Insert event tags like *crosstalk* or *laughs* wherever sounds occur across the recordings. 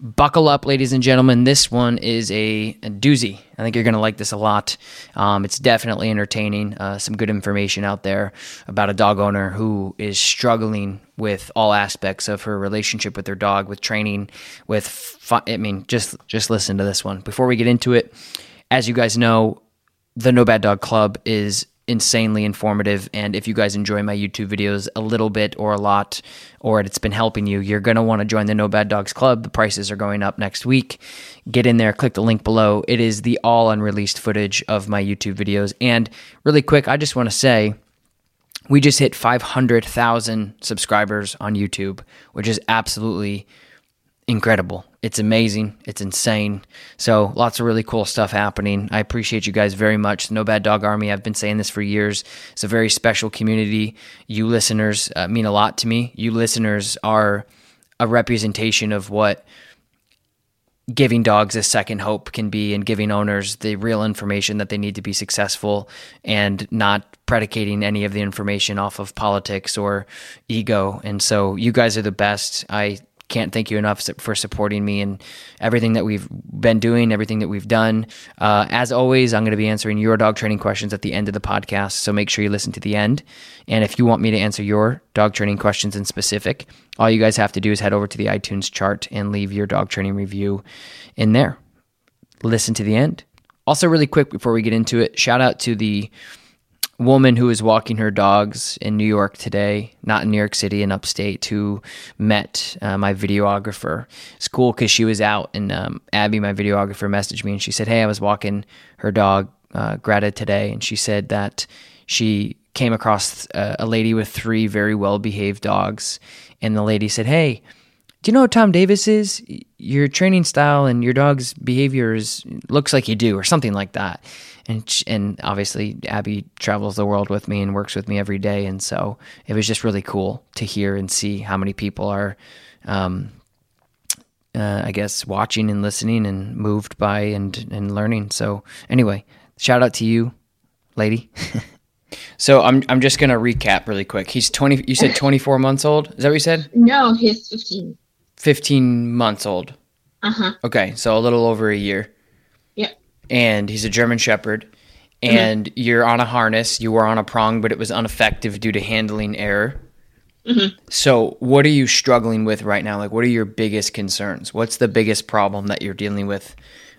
Buckle up, ladies and gentlemen. This one is a, a doozy. I think you're going to like this a lot. Um, it's definitely entertaining. Uh, some good information out there about a dog owner who is struggling with all aspects of her relationship with her dog, with training, with. I mean, just just listen to this one. Before we get into it, as you guys know, the No Bad Dog Club is insanely informative. And if you guys enjoy my YouTube videos a little bit or a lot, or it's been helping you, you're going to want to join the No Bad Dogs Club. The prices are going up next week. Get in there, click the link below. It is the all unreleased footage of my YouTube videos. And really quick, I just want to say, we just hit 500,000 subscribers on YouTube, which is absolutely incredible. It's amazing. It's insane. So lots of really cool stuff happening. I appreciate you guys very much. No Bad Dog Army. I've been saying this for years. It's a very special community. You listeners uh, mean a lot to me. You listeners are a representation of what giving dogs a second hope can be and giving owners the real information that they need to be successful and not predicating any of the information off of politics or ego. And so you guys are the best. I can't thank you enough for supporting me and everything that we've been doing, everything that we've done. Uh, as always, I'm going to be answering your dog training questions at the end of the podcast, so make sure you listen to the end. And if you want me to answer your dog training questions in specific, all you guys have to do is head over to the iTunes chart and leave your dog training review in there. Listen to the end. Also, really quick before we get into it, shout out to the woman who was walking her dogs in New York today, not in New York City, in upstate, who met uh, my videographer. It's cool because she was out, and um, Abby, my videographer, messaged me and she said, Hey, I was walking her dog, uh, Greta, today, and she said that she came across uh, a lady with three very well behaved dogs. And the lady said, Hey, do you know who Tom Davis is? Your training style and your dog's behavior is, looks like you do, or something like that and and obviously Abby travels the world with me and works with me every day, and so it was just really cool to hear and see how many people are, um, uh, I guess, watching and listening and moved by and and learning. So anyway, shout out to you, lady. *laughs* so I'm I'm just gonna recap really quick. He's twenty. You said twenty four months old. Is that what you said? No, he's fifteen. Fifteen months old. Uh huh. Okay, so a little over a year and he's a German Shepherd, mm-hmm. and mm-hmm. you're on a harness. You were on a prong, but it was ineffective due to handling error. Mm-hmm. So, what are you struggling with right now? Like, what are your biggest concerns? What's the biggest problem that you're dealing with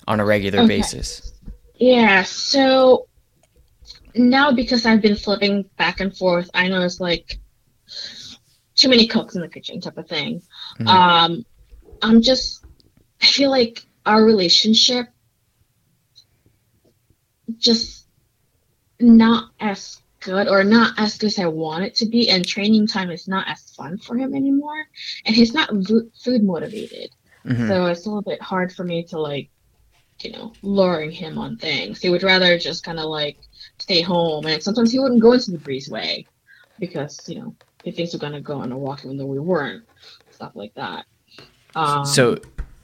on a regular okay. basis? Yeah, so now because I've been flipping back and forth, I know it's like too many cooks in the kitchen type of thing. Mm-hmm. Um, I'm just, I feel like our relationship just not as good or not as good as I want it to be, and training time is not as fun for him anymore, and he's not food motivated. Mm-hmm. So it's a little bit hard for me to like, you know, luring him on things. He would rather just kind of like stay home, and sometimes he wouldn't go into the breezeway because you know he thinks we're gonna go on a walk even though we weren't, stuff like that. Um, so,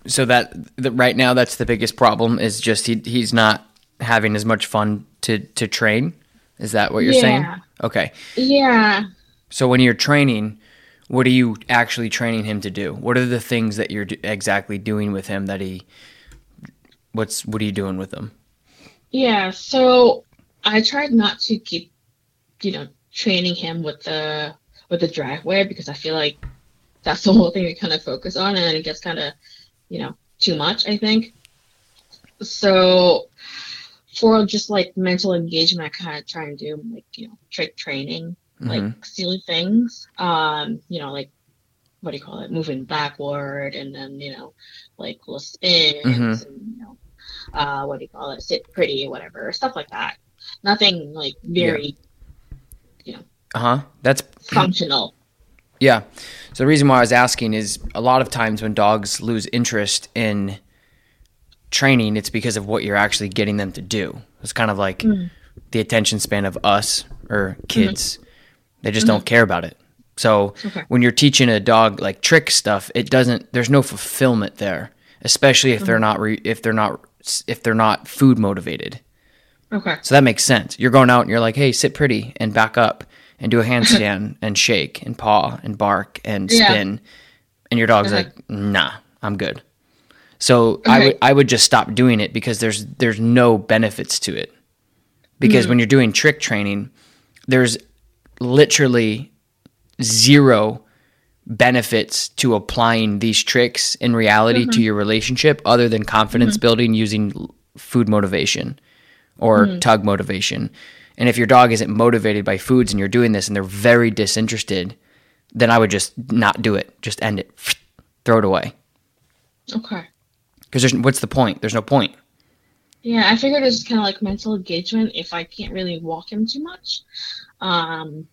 so that, that right now that's the biggest problem is just he he's not having as much fun to to train. Is that what you're yeah. saying? Okay. Yeah. So when you're training, what are you actually training him to do? What are the things that you're exactly doing with him that he what's what are you doing with him? Yeah, so I tried not to keep you know training him with the with the driveway because I feel like that's the whole thing we kind of focus on and it gets kind of you know too much I think. So for just like mental engagement, I kind of try and do like you know trick training, mm-hmm. like silly things. Um, you know, like what do you call it, moving backward, and then you know, like little spins, mm-hmm. and you know, uh, what do you call it, sit pretty, whatever, stuff like that. Nothing like very, yeah. you know, uh huh. That's functional. Yeah. So the reason why I was asking is a lot of times when dogs lose interest in training, it's because of what you're actually getting them to do. It's kind of like Mm. the attention span of us or kids. They just don't care about it. So Mm-hmm. Okay. when you're teaching a dog like trick stuff, it doesn't. There's no fulfillment there, especially if Mm-hmm. they're not re, if they're not if they're not food motivated. Okay. So that makes sense. You're going out and you're like, hey, sit pretty and back up and do a handstand *laughs* and shake and paw and bark and Yeah. spin. And your dog's like, nah, I'm good. So I would I would just stop doing it because there's there's no benefits to it. Because when mm. you're doing trick training, there's literally zero benefits to applying these tricks in reality to mm-hmm. your relationship other than confidence mm-hmm. building using food motivation or mm. tug motivation. And if your dog isn't motivated by foods and you're doing this and they're very disinterested, then I would just not do it. Just end it. Throw it away. Okay. Because there's what's the point? There's no point. Yeah, I figured it's kind of like mental engagement if I can't really walk him too much. Um,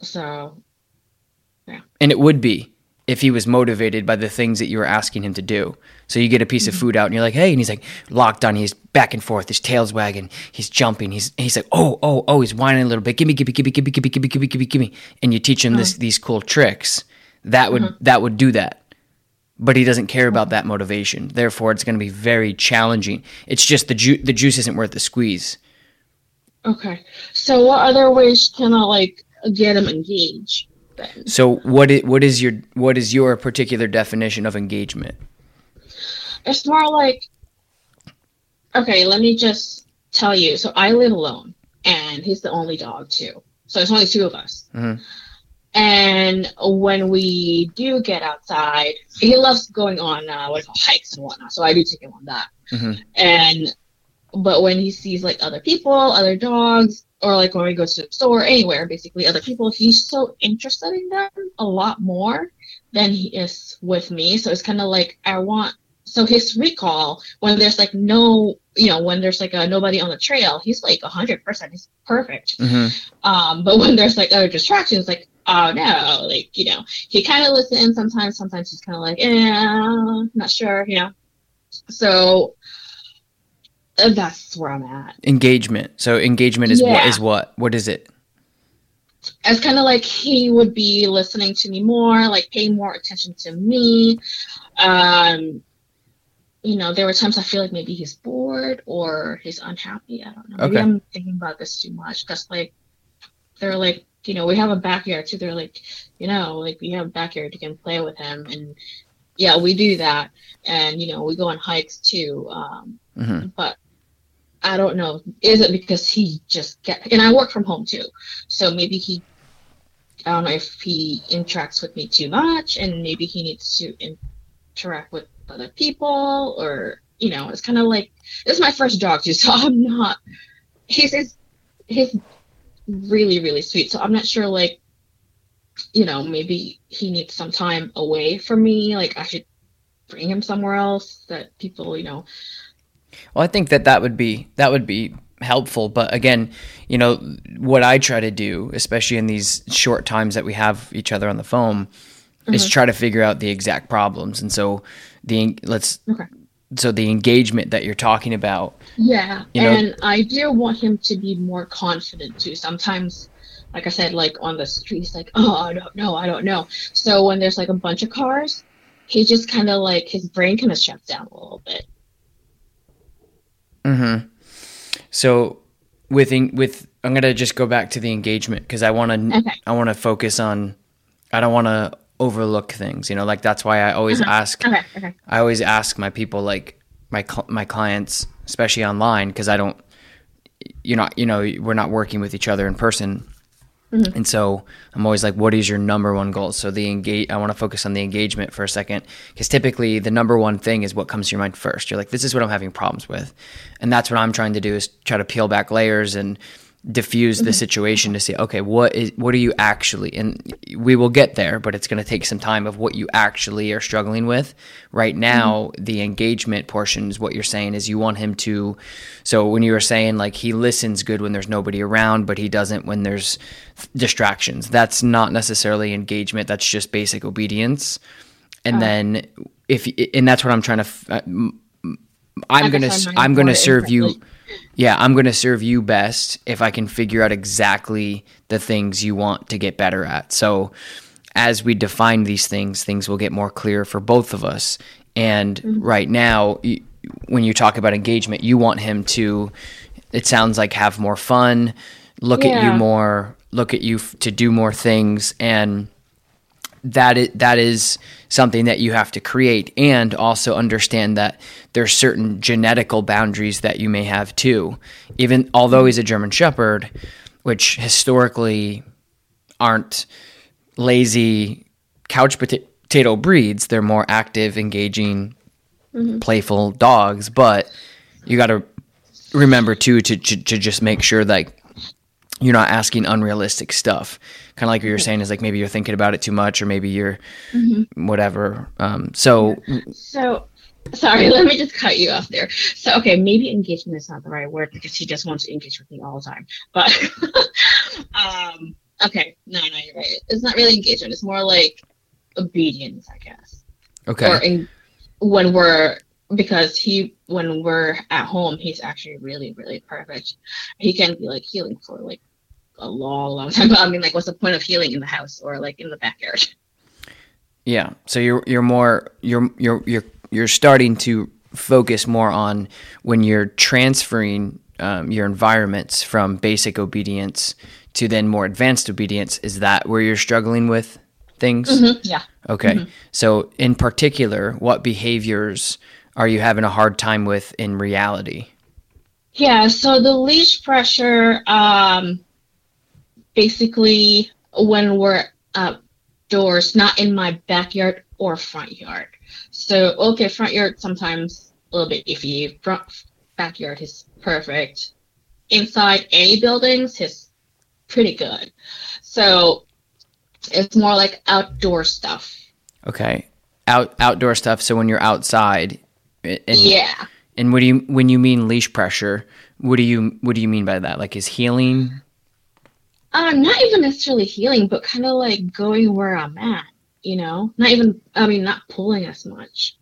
so yeah. And it would be if he was motivated by the things that you were asking him to do. So you get a piece of food out and you're like, hey, and he's like locked on, he's back and forth, his tail's wagging, he's jumping, he's he's like, oh, oh, oh, he's whining a little bit, gimme, gimme, gimme, gimme, gimme, gimme, gimme, gimme, gimme. And you teach him this these cool tricks, that would that would do that. But he doesn't care about that motivation. Therefore, it's going to be very challenging. It's just the ju- the juice isn't worth the squeeze. okay. So what other ways can I like get him engaged? Then? So what is, what is your what is your particular definition of engagement? It's more like, okay, let me just tell you. So I live alone, and he's the only dog too. So it's only two of us. Mhm. And when we do get outside, he loves going on uh, what I call hikes and whatnot. So I do take him on that. Mhm. And but when he sees like other people, other dogs, or like when we go to the store, anywhere, basically other people, he's so interested in them a lot more than he is with me. So it's kind of like I want. So his recall when there's like no, you know, when there's like a nobody on the trail, he's like hundred percent. He's perfect. hmm Um, but when there's like other distractions, like oh no, like you know, he kind of listens sometimes. Sometimes he's kind of like, eh, not sure, you know. So uh, that's where I'm at. engagement. So engagement is what Yeah. is what? What is it? It's kind of like he would be listening to me more, like paying more attention to me. Um, you know, there were times I feel like maybe he's bored or he's unhappy. I don't know. Maybe Okay. I'm thinking about this too much because, like, they're like, you know, we have a backyard too. They're like, you know, like we have a backyard. You can play with him, and yeah, we do that. And you know, we go on hikes too. Um, hmm but I don't know. Is it because he just get and I work from home too, so maybe he. I don't know if he interacts with me too much, and maybe he needs to interact with other people, or you know, it's kind of like this is my first dog too, *laughs* so I'm not. He's he's, he's really really sweet, so I'm not sure like, you know, maybe he needs some time away from me. Like I should bring him somewhere else that people, you know, Well, I think that that would be that would be helpful. But again, you know, what I try to do, especially in these short times that we have each other on the phone, is mm-hmm. try to figure out the exact problems. And so the let's Okay. So the engagement that you're talking about. Yeah, You know- and I do want him to be more confident too. Sometimes, like I said, like on the street, he's like, "Oh, I don't know, I don't know." So when there's like a bunch of cars, he just kind of like his brain kind of shuts down a little bit. mm-hmm So with with I'm gonna just go back to the engagement because I want to Okay. I want to focus on I don't want to overlook things. You know, like that's why I always mm-hmm. ask Okay, okay, I always ask my people, like my cl- my clients, especially online, because I don't, you're not, you know, we're not working with each other in person, mm-hmm. and so I'm always like, what is your number one goal? So the engage, I want to focus on the engagement for a second, because typically the number one thing is what comes to your mind first. You're like, this is what I'm having problems with, and that's what I'm trying to do is try to peel back layers and diffuse the situation to see okay what is what are you actually and we will get there but it's going to take some time of what you actually are struggling with. Right now mm-hmm. the engagement portion is what you're saying is you want him to so when you were saying like he listens good when there's nobody around but he doesn't when there's distractions. That's not necessarily engagement that's just basic obedience. And oh. then if and that's what i'm trying to uh, i'm going to i'm going to serve you yeah, I'm going to serve you best if I can figure out exactly the things you want to get better at. So, as we define these things, things will get more clear for both of us. And mm-hmm. right now, when you talk about engagement, you want him to, it sounds like, have more fun, look yeah. at you more, look at you f- to do more things. And that is, that is something that you have to create and also understand that there's certain genetical boundaries that you may have too even although he's a german shepherd which historically aren't lazy couch potato breeds they're more active engaging mm-hmm. playful dogs but you got to remember too to, to, to just make sure that you're not asking unrealistic stuff. Kind of like what you're saying is like maybe you're thinking about it too much, or maybe you're mm-hmm. whatever. Um, so, so sorry, *laughs* let me just cut you off there. So, okay, maybe engagement is not the right word because he just wants to engage with me all the time. But, *laughs* um, okay, no, no, you're right. It's not really engagement. It's more like obedience, I guess. Okay. Or in, when we're because he when we're at home he's actually really really perfect he can be like heeling for like a long, long time. I mean, like, what's the point of heeling in the house or like in the backyard? Yeah. So you're you're more you're you're you're you're starting to focus more on when you're transferring um, your environments from basic obedience to then more advanced obedience. Is that where you're struggling with things? Mm-hmm. Yeah. Okay. Mm-hmm. So in particular, what behaviors are you having a hard time with in reality? Yeah. So the leash pressure. Um, basically when we're outdoors, not in my backyard or front yard. So okay, front yard sometimes a little bit iffy. Front backyard is perfect. Inside any buildings is pretty good. So it's more like outdoor stuff. Okay. Out outdoor stuff. So when you're outside, and, yeah. And what do you when you mean leash pressure? What do you what do you mean by that? Like is heeling um, not even necessarily heeling, but kind of like going where I'm at, you know? Not even, I mean, not pulling as much.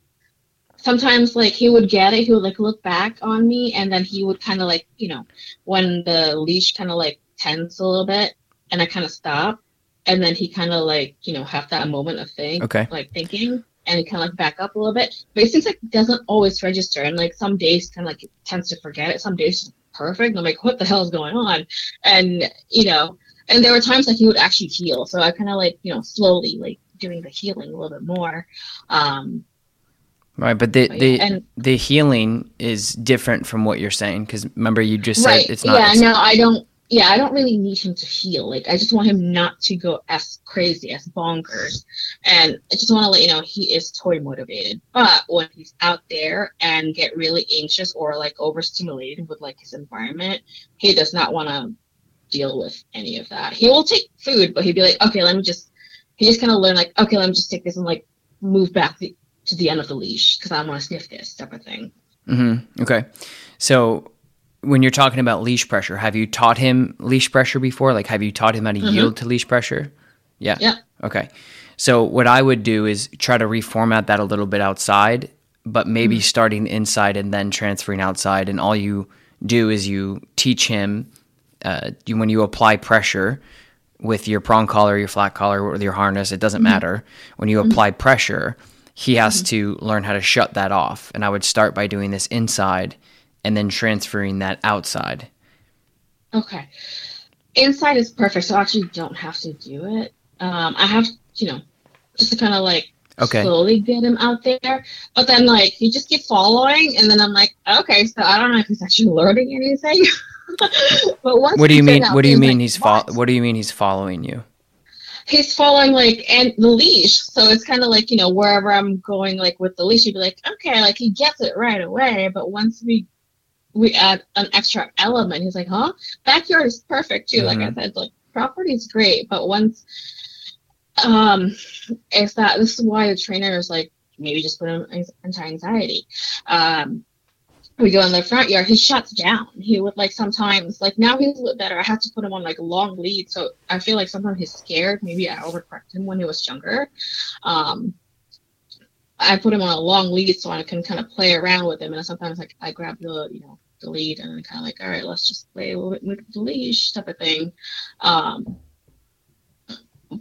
Sometimes, like, he would get it, he would, like, look back on me, and then he would kind of, like, you know, when the leash kind of, like, tense a little bit, and I kind of stop, and then he kind of, like, you know, have that moment of think, okay. like, thinking, and he kind of, like, back up a little bit. But it seems like it doesn't always register, and, like, some days kind of, like, tends to forget it. Some days perfect. I'm like, what the hell is going on? And, you know, and there were times that he would actually heel. So I kind of like, you know, slowly like doing the heeling a little bit more. Um, Right, but the but the yeah, and, the heeling is different from what you're saying because remember you just said right, it's not. Yeah, no, I don't. Yeah, I don't really need him to heel. Like, I just want him not to go as crazy as bonkers, and I just want to let you know he is toy motivated. But when he's out there and get really anxious or like overstimulated with like his environment, he does not want to deal with any of that. He will take food, but he'd be like, okay, let me just. He just kind of learn like, okay, let me just take this and like move back the, to the end of the leash because I want to sniff this type of thing. Mm-hmm. Okay, so when you're talking about leash pressure, have you taught him leash pressure before? Like, have you taught him how to mm-hmm. yield to leash pressure? Yeah. Yeah. Okay. So what I would do is try to reformat that a little bit outside, but maybe mm-hmm. starting inside and then transferring outside. And all you do is you teach him uh, you, when you apply pressure with your prong collar, your flat collar, or your harness, it doesn't mm-hmm. matter. When you mm-hmm. apply pressure, he has mm-hmm. to learn how to shut that off. And I would start by doing this inside and then transferring that outside. Okay. Inside is perfect, so I actually don't have to do it. Um, I have, you know, just to kind of like okay. slowly get him out there. But then, like, he just keep following, and then I'm like, okay, so I don't know if he's actually *laughs* learning anything. *laughs* but once what do you mean? What do you mean like, he's fo- What do you mean he's following you? He's following like and the leash, so it's kind of like you know wherever I'm going, like with the leash, he'd be like, okay, like he gets it right away. But once we we add an extra element. He's like, huh? Backyard is perfect too. Mm-hmm. Like I said, like property is great, but once um it's that this is why the trainer is like maybe just put him into anxiety. Um we go in the front yard, he shuts down. He would like sometimes like now he's a little better. I have to put him on like long lead, so I feel like sometimes he's scared. Maybe I overcorrected him when he was younger. Um, I put him on a long lead so I can kind of play around with him. And sometimes like I grab the you know the lead and then kind of like all right, let's just play a little bit with the leash type of thing. Um,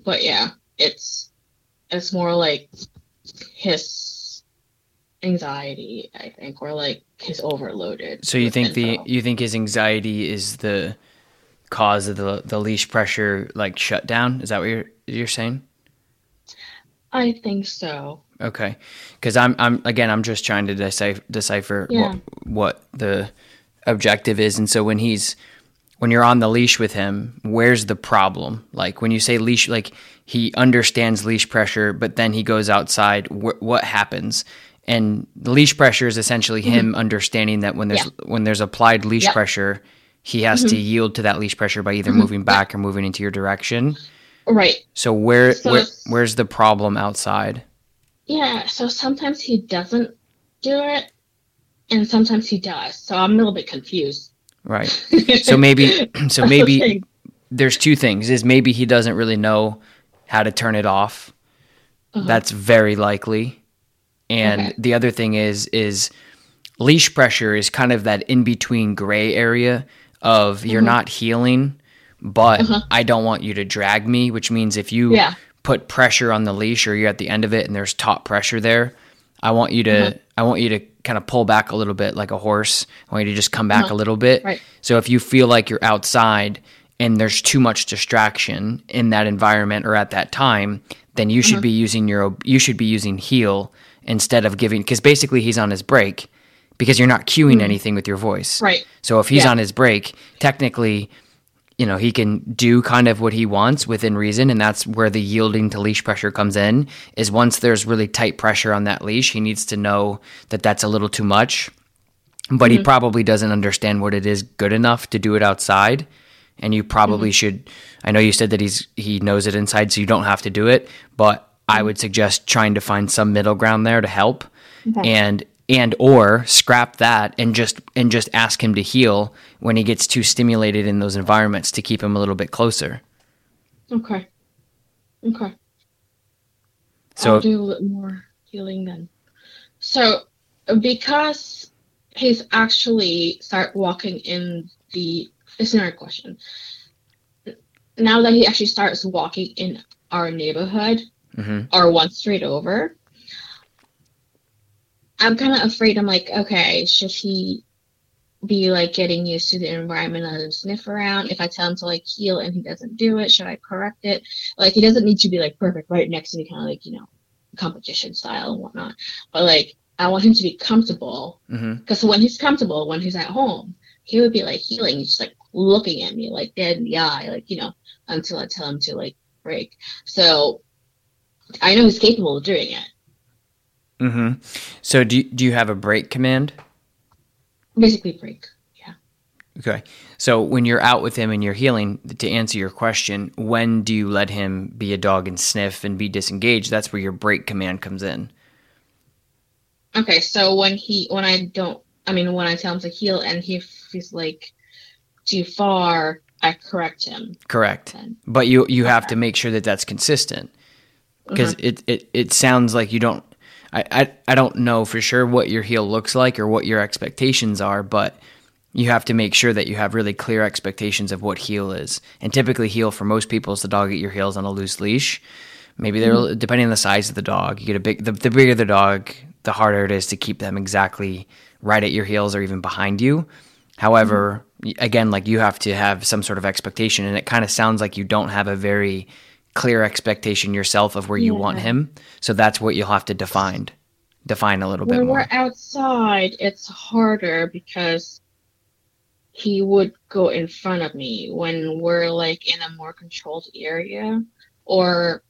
but yeah, it's it's more like his anxiety, I think, or like his overloaded. So you think info. the you think his anxiety is the cause of the the leash pressure like shutdown? Is that what you're you're saying? I think so. Okay, because I'm I'm again I'm just trying to decipher, decipher yeah. what, what the objective is, and so when he's when you're on the leash with him, where's the problem? Like when you say leash, like he understands leash pressure, but then he goes outside. Wh- what happens? And the leash pressure is essentially mm-hmm. him understanding that when there's yeah. when there's applied leash yep. pressure, he has mm-hmm. to yield to that leash pressure by either mm-hmm. moving back or moving into your direction. Right. So where, so where where's the problem outside? Yeah, so sometimes he doesn't do it and sometimes he does. So I'm a little bit confused. Right. *laughs* So maybe *laughs* so maybe there's two things. Is maybe he doesn't really know how to turn it off. Uh-huh. That's very likely. And okay. the other thing is is leash pressure is kind of that in between gray area of you're uh-huh. not heeling, but uh-huh. I don't want you to drag me, which means if you yeah put pressure on the leash or you're at the end of it and there's top pressure there, I want you to mm-hmm. I want you to kind of pull back a little bit like a horse. I want you to just come back mm-hmm. a little bit. Right. So if you feel like you're outside and there's too much distraction in that environment or at that time, then you should mm-hmm. be using your you should be using heel instead of giving because basically he's on his break because you're not cueing mm-hmm. anything with your voice. Right. So if he's yeah. on his break, technically you know he can do kind of what he wants within reason and that's where the yielding to leash pressure comes in is once there's really tight pressure on that leash he needs to know that that's a little too much but mm-hmm. he probably doesn't understand what it is good enough to do it outside and you probably mm-hmm. should i know you said that he's he knows it inside so you don't have to do it but mm-hmm. i would suggest trying to find some middle ground there to help okay. and and or scrap that and just and just ask him to heel when he gets too stimulated in those environments to keep him a little bit closer. Okay. Okay. So I'll do a little more heeling then. So because he's actually start walking in the it's another question. Now that he actually starts walking in our neighborhood mm-hmm. or one street over, I'm kind of afraid. I'm like, okay, should he be like getting used to the environment and sniff around? If I tell him to like heel and he doesn't do it, should I correct it? Like, he doesn't need to be like perfect right next to me, kind of like, you know, competition style and whatnot. But like, I want him to be comfortable because mm-hmm. when he's comfortable, when he's at home, he would be like heeling, he's just like looking at me like dead in the eye, like, you know, until I tell him to like break. So I know he's capable of doing it. Mm-hmm. So do you, do you have a break command? Basically, break. Yeah. Okay. So when you're out with him and you're heeling, to answer your question, when do you let him be a dog and sniff and be disengaged? That's where your break command comes in. Okay. So when he when I don't, I mean when I tell him to heel and he he's like too far, I correct him. Correct. Then. But you you have to make sure that that's consistent because mm-hmm. it, it it sounds like you don't I, I, I don't know for sure what your heel looks like or what your expectations are, but you have to make sure that you have really clear expectations of what heel is. And typically, heel for most people is the dog at your heels on a loose leash. Maybe they're mm-hmm. depending on the size of the dog. You get a big the, the bigger the dog, the harder it is to keep them exactly right at your heels or even behind you. However, mm-hmm. again, like you have to have some sort of expectation, and it kind of sounds like you don't have a very clear expectation yourself of where you yeah. want him. So that's what you'll have to define define a little when bit more. When we're outside, it's harder because he would go in front of me when we're like in a more controlled area or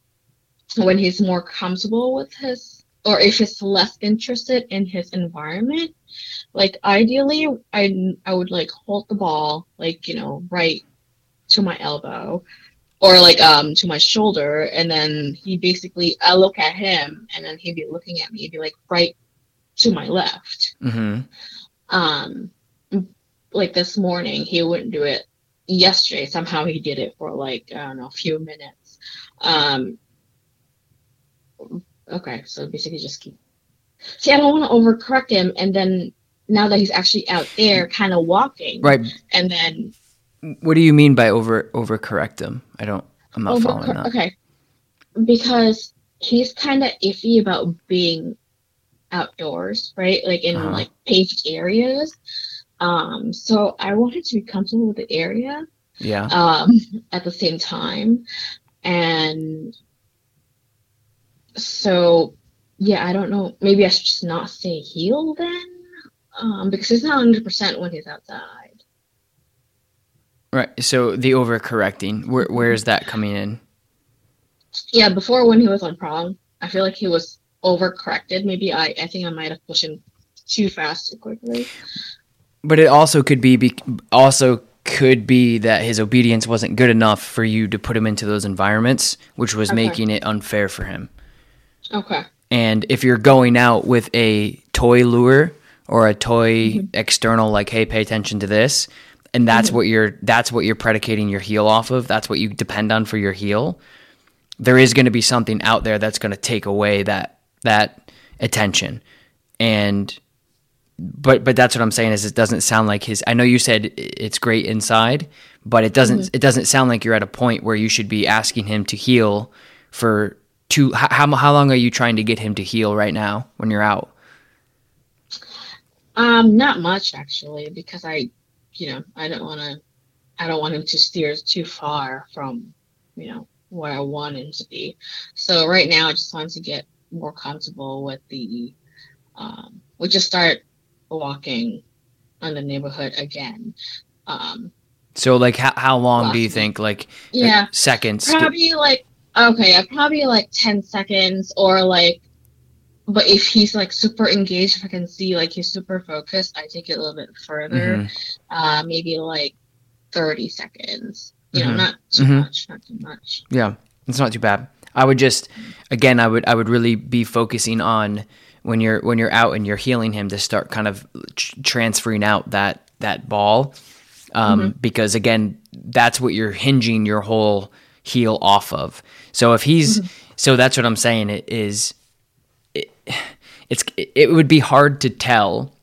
when he's more comfortable with his or if he's less interested in his environment, like ideally I I would like hold the ball like, you know, right to my elbow or like um to my shoulder and then he basically I look at him and then he'd be looking at me, he'd be like right to my left. Mm-hmm. Um like this morning he wouldn't do it. Yesterday somehow he did it for like I don't know, a few minutes. Um okay, so basically just keep See, I don't want to overcorrect him and then now that he's actually out there kind of walking. Right. And then What do you mean by over overcorrect him? I don't. I'm not Overcor- following that. Okay. Because he's kind of iffy about being outdoors, right? Like in Uh-huh. like paved areas. Um, so I wanted to be comfortable with the area Yeah. um, at the same time. And so, yeah, I don't know. Maybe I should just not say heel then, um, because he's not 100% when he's outside. Right. So the overcorrecting, where where is that coming in? Yeah, before when he was on prong, I feel like he was overcorrected. Maybe I, I think I might have pushed him too fast too quickly. But it also could be, be also could be that his obedience wasn't good enough for you to put him into those environments, which was Okay. making it unfair for him. Okay. And if you're going out with a toy lure or a toy Mm-hmm. external, like, hey, pay attention to this, and that's what you're that's what you're predicating your heel off of, that's what you depend on for your heel, there is going to be something out there that's going to take away that that attention. And but but that's what I'm saying is it doesn't sound like his I know you said it's great inside, but it doesn't it doesn't sound like you're at a point where you should be asking him to heel for two how how long are you trying to get him to heel right now when you're out? Um, not much actually, because I, you know, I don't want to, I don't want him to steer too far from, you know, where I want him to be. So right now, I just want to get more comfortable with the, um, we just start walking on the neighborhood again. Um, So like how how long do you think like, like, yeah, seconds? probably like okay, probably like ten seconds or like. But if he's like super engaged, if I can see like he's super focused, I take it a little bit further. Mhm. uh, maybe like 30 seconds. You know, Mhm. not too Mhm. much, not too much. Yeah, it's not too bad. I would just, again, I would I would really be focusing on when you're when you're out and you're heeling him to start kind of tr- transferring out that that ball, um, because again, that's what you're hinging your whole heel off of. So if he's so that's what I'm saying it is. It, it's it would be hard to tell.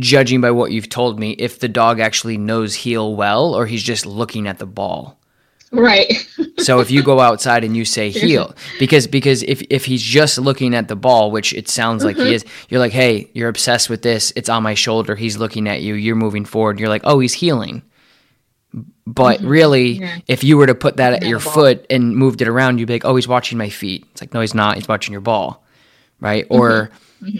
Judging by what you've told me, if the dog actually knows heel well or he's just looking at the ball. Right. So if you go outside and you say heel, because because if if he's just looking at the ball, which it sounds like he mm-hmm. is, you're like, hey, you're obsessed with this. It's on my shoulder. He's looking at you. You're moving forward. You're like, oh, he's heeling. But really, Yeah. if you were to put that at At your foot and moved it around, you'd be like, oh, he's watching my feet. It's like, no, he's not. He's watching your ball, right? Or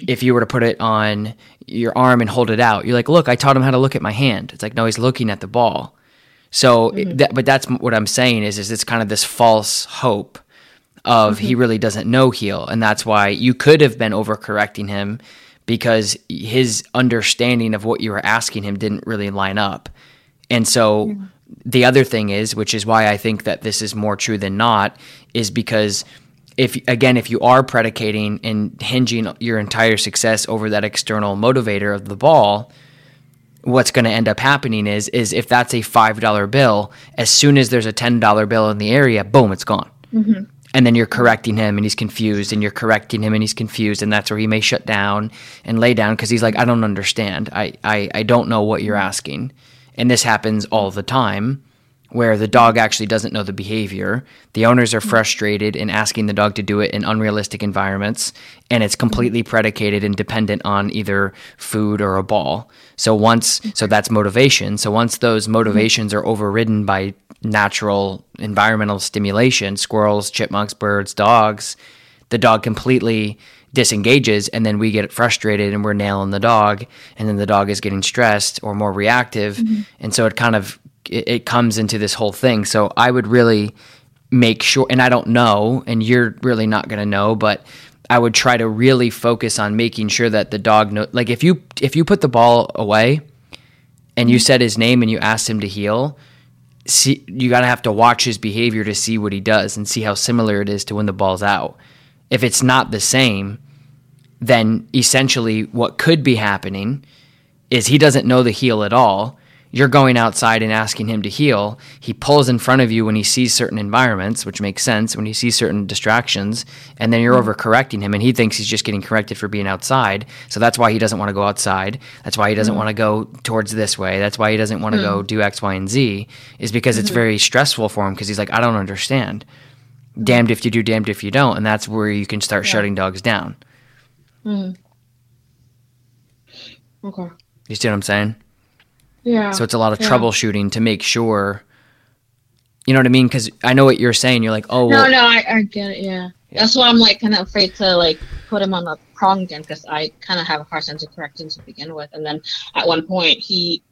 if you were to put it on your arm and hold it out, you're like, look, I taught him how to look at my hand. It's like, no, he's looking at the ball. So, it- that, but that's what I'm saying is, is it's kind of this false hope of he really doesn't know heel, and that's why you could have been overcorrecting him because his understanding of what you were asking him didn't really line up. And so, the other thing is, which is why I think that this is more true than not, is because if again, if you are predicating and hinging your entire success over that external motivator of the ball, what's going to end up happening is is if that's a five dollar bill, as soon as there's a ten dollar bill in the area, boom, it's gone. Mm-hmm. And then you're correcting him, and he's confused, and you're correcting him, and he's confused, and that's where he may shut down and lay down because he's like, I don't understand. I, I I don't know what you're asking, and this happens all the time. Where the dog actually doesn't know the behavior. The owners are frustrated in asking the dog to do it in unrealistic environments, and it's completely predicated and dependent on either food or a ball. So once, so that's motivation. So once those motivations are overridden by natural environmental stimulation, squirrels, chipmunks, birds, dogs, the dog completely disengages and then we get frustrated and we're nailing the dog and then the dog is getting stressed or more reactive mm-hmm. and so it kind of it, it comes into this whole thing so i would really make sure, and I don't know, and you're really not going to know, but I would try to really focus on making sure that the dog know. Like if you if you put the ball away, and you mm-hmm. said his name and you asked him to heel see you gotta have to watch his behavior to see what he does and see how similar it is to when the ball's out. If it's not the same, then essentially what could be happening is he doesn't know the heel at all you're going outside and asking him to heel. He pulls in front of you when he sees certain environments, which makes sense when he sees certain distractions, and then you're overcorrecting him, and he thinks he's just getting corrected for being outside. So that's why he doesn't want to go outside. That's why he doesn't mm. want to go towards this way. That's why he doesn't want to mm. go do X, Y, and Z. Is because mm-hmm. it's very stressful for him because he's like, I don't understand. Damned if you do, damned if you don't, and that's where you can start yeah. shutting dogs down. Mm. Okay. You see what I'm saying? Yeah. So it's a lot of yeah. troubleshooting to make sure. You know what I mean? Because I know what you're saying. You're like, oh. No, well, no, I, I get it. Yeah. yeah. That's why I'm like kind of afraid to like put him on the prong again because I kind of have a hard sense of correction to begin with, and then at one point he,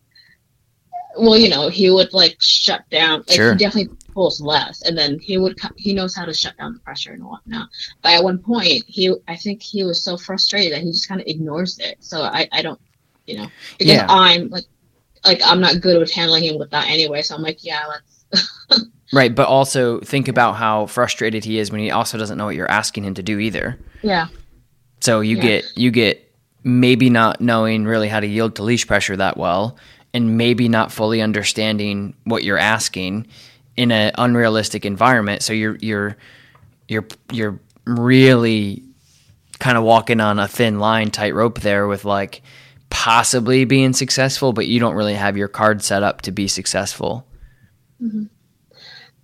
well, you know, he would like shut down. Like, sure. He definitely pulls less, and then he would he knows how to shut down the pressure and whatnot. But at one point, he I think he was so frustrated that he just kind of ignores it. So I I don't you know because yeah. I'm like like I'm not good with handling him with that anyway. So I'm like, yeah, let's. *laughs* right, but also think about how frustrated he is when he also doesn't know what you're asking him to do either. Yeah. So you yeah. get you get maybe not knowing really how to yield to leash pressure that well, and maybe not fully understanding what you're asking in an unrealistic environment. So you're you're you're you're really kind of walking on a thin line, tightrope there with like possibly being successful, but you don't really have your card set up to be successful. Mm-hmm.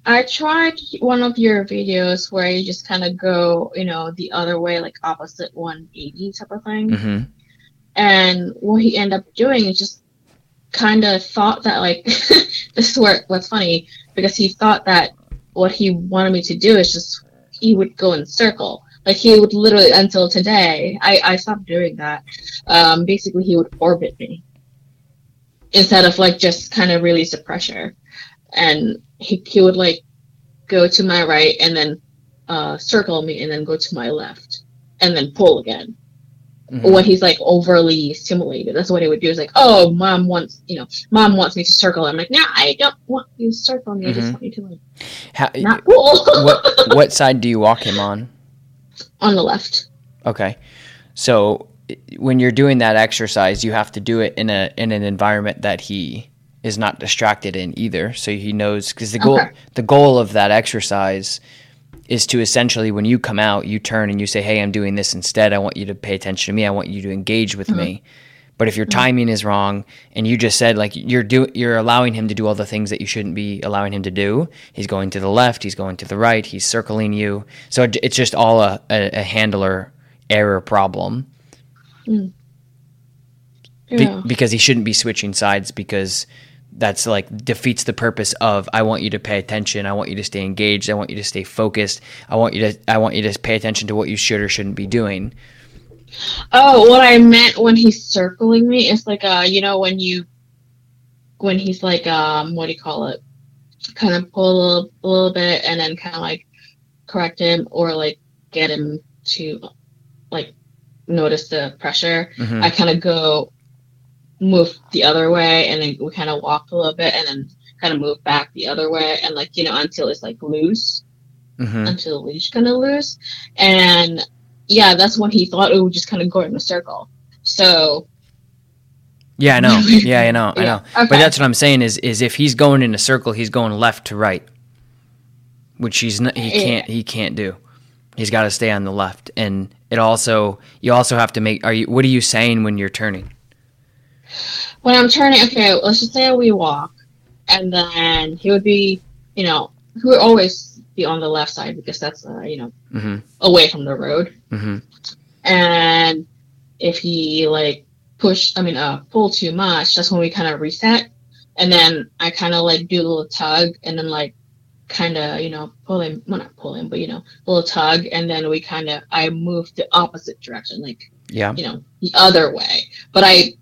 I tried one of your videos where you just kind of go, you know, the other way, like opposite 180 type of thing. Mm-hmm. And what he ended up doing is just kind of thought that, like, *laughs* this is where what's funny because he thought that what he wanted me to do is just he would go in circle. Like he would literally until today, I, I stopped doing that. Um, basically, he would orbit me instead of like just kind of release the pressure, and he he would like go to my right and then uh, circle me and then go to my left and then pull again. Mm-hmm. When he's like overly stimulated, that's what he would do. Is like, oh, mom wants, you know, mom wants me to circle. I'm like, nah, I don't want you to circle me. Mm-hmm. I just mm-hmm. want you to like, How, not pull. what *laughs* what side do you walk him on? on the left. Okay. So when you're doing that exercise, you have to do it in a in an environment that he is not distracted in either. So he knows because the goal okay. the goal of that exercise is to essentially when you come out, you turn and you say, "Hey, I'm doing this instead. I want you to pay attention to me. I want you to engage with mm-hmm. me." But if your mm-hmm. timing is wrong and you just said like you're do you're allowing him to do all the things that you shouldn't be allowing him to do, he's going to the left, he's going to the right, he's circling you. So it, it's just all a, a, a handler error problem. Mm. Yeah. Be, because he shouldn't be switching sides because that's like defeats the purpose of I want you to pay attention, I want you to stay engaged, I want you to stay focused, I want you to I want you to pay attention to what you should or shouldn't be doing. Oh, what I meant when he's circling me is like uh, you know, when you when he's like um, what do you call it? Kind of pull a little, a little bit and then kind of like correct him or like get him to like notice the pressure. Mm-hmm. I kind of go move the other way and then we kind of walk a little bit and then kind of move back the other way and like you know until it's like loose mm-hmm. until the leash kind of loose and yeah, that's when he thought it would just kind of go in a circle. So. Yeah, I know. *laughs* Yeah, I know. I know. Okay. But that's what I'm saying is is if he's going in a circle, he's going left to right, which he's not, he can't he can't do. He's got to stay on the left, and it also you also have to make. Are you? What are you saying when you're turning? When I'm turning, okay, let's just say we walk, and then he would be, you know, he would always be on the left side because that's uh, you know mm-hmm. away from the road. Mm-hmm. And if he like push, I mean, uh, pull too much, that's when we kind of reset. And then I kind of like do a little tug, and then like kind of you know pull him, well not pull him, but you know a little tug, and then we kind of I move the opposite direction, like yeah, you know the other way. But I,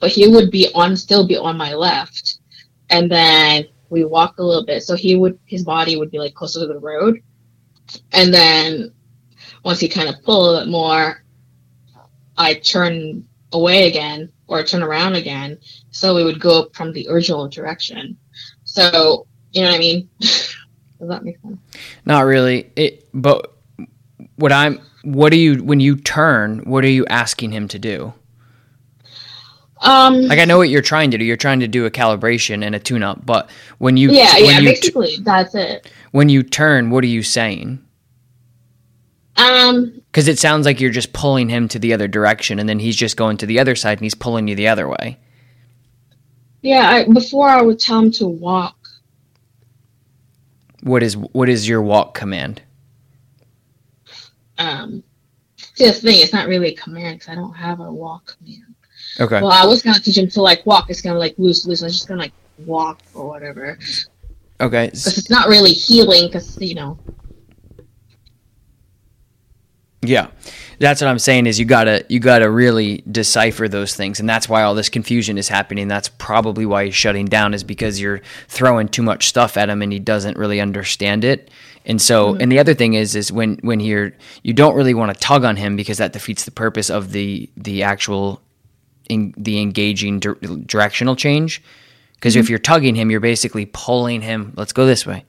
but he would be on still be on my left, and then we walk a little bit. So he would his body would be like closer to the road, and then once he kind of pull a little bit more, I turn away again or turn around again. So we would go from the original direction. So you know what I mean? *laughs* Does that make sense? Not really. It, but what I'm, what do you when you turn? What are you asking him to do? Um, Like I know what you're trying to do. You're trying to do a calibration and a tune-up, but when you yeah, when yeah. you Basically, that's it. when you turn, what are you saying? Um, Because it sounds like you're just pulling him to the other direction, and then he's just going to the other side, and he's pulling you the other way. yeah. I, before I would tell him to walk. What is what is your walk command? Um, see, the thing it's not really a command because I don't have a walk command. Okay. Well, I was gonna teach him to like walk. It's gonna like loose, loose. I was just gonna like walk or whatever. Okay. Because it's not really heeling. Because you know. Yeah. That's what I'm saying is you gotta you gotta really decipher those things. And that's why all this confusion is happening. That's probably why he's shutting down is because you're throwing too much stuff at him and he doesn't really understand it. And so mm-hmm. and the other thing is is when when you're you don't really want to tug on him because that defeats the purpose of the the actual in, the engaging dir- directional change. Because if mm-hmm. you're tugging him, you're basically pulling him. Let's go this way.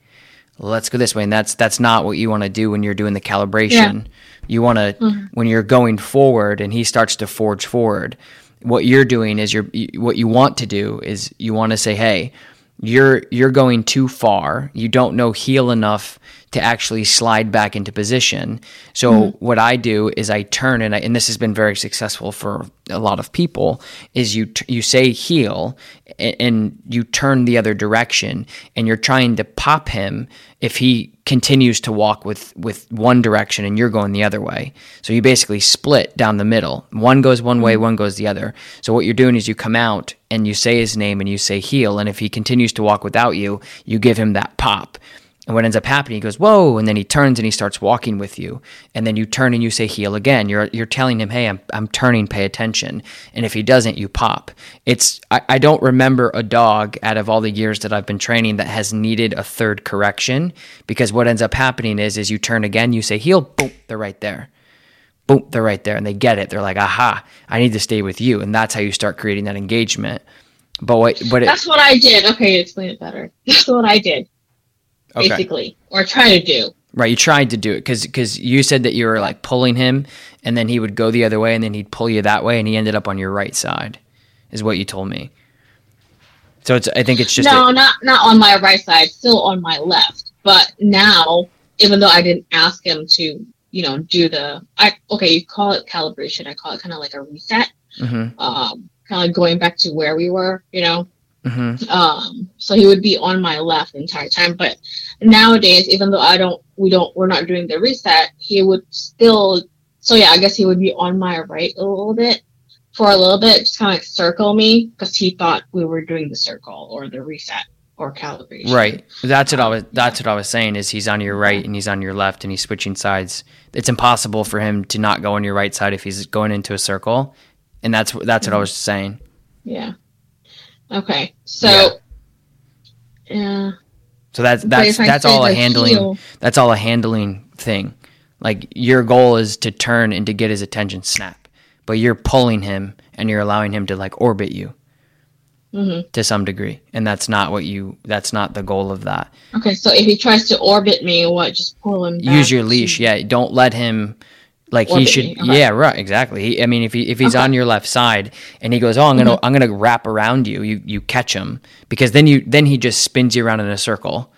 Let's go this way, and that's that's not what you want to do when you're doing the calibration. You want to mm-hmm. when you're going forward, and he starts to forge forward. What you're doing is you're you- what you want to do is you want to say, "Hey, you're you're going too far. You don't know heel enough to actually slide back into position. So mm-hmm. what I do is I turn and I, and this has been very successful for a lot of people is you t- you say heel and, and you turn the other direction and you're trying to pop him if he continues to walk with with one direction and you're going the other way. So you basically split down the middle. One goes one way, mm-hmm. one goes the other. So what you're doing is you come out and you say his name and you say heel and if he continues to walk without you, you give him that pop. And what ends up happening, he goes, "Whoa!" And then he turns and he starts walking with you. And then you turn and you say heel again. You're you're telling him, "Hey, I'm I'm turning. Pay attention." And if he doesn't, you pop. It's I, I don't remember a dog out of all the years that I've been training that has needed a third correction because what ends up happening is is you turn again, you say heel, boom, they're right there. Boom, they're right there, and they get it. They're like, "Aha! I need to stay with you," and that's how you start creating that engagement. But what? But it, That's what I did. Okay, explain it better. *laughs* That's what I did, okay. basically, or try to do. Right, you tried to do it because because you said that you were like pulling him, and then he would go the other way, and then he'd pull you that way, and he ended up on your right side, is what you told me. So it's I think it's just no, a- not not on my right side, still on my left. But now, even though I didn't ask him to, you know, do the, I okay, you call it calibration. I call it kind of like a reset. Mhm, Um, kind of like going back to where we were, you know. Mhm. Um, so he would be on my left the entire time. But nowadays, even though I don't, we don't, we're not doing the reset, he would still. So yeah, I guess he would be on my right a little bit for a little bit, just kind of like circle me because he thought we were doing the circle or the reset or calibration. right. That's what I was. That's what I was saying. Is he's on your right and he's on your left, and he's switching sides. It's impossible for him to not go on your right side if he's going into a circle, and that's that's what I was saying. Yeah. Okay. So. Yeah. So that's that's that's all a handling. heel- That's all a handling thing. Like your goal is to turn and to get his attention snap, but you're pulling him and you're allowing him to like orbit you Mhm. to some degree, and that's not what you. That's not the goal of that. Okay. So if he tries to orbit me, what? Just pull him. Use your leash. Yeah, don't let him. Like he should. Yeah, right. Exactly. He, I mean, if he if he's Okay. on your left side and he goes, "Oh, I'm gonna I'm gonna wrap around you," you you catch him because then you then he just spins you around in a circle.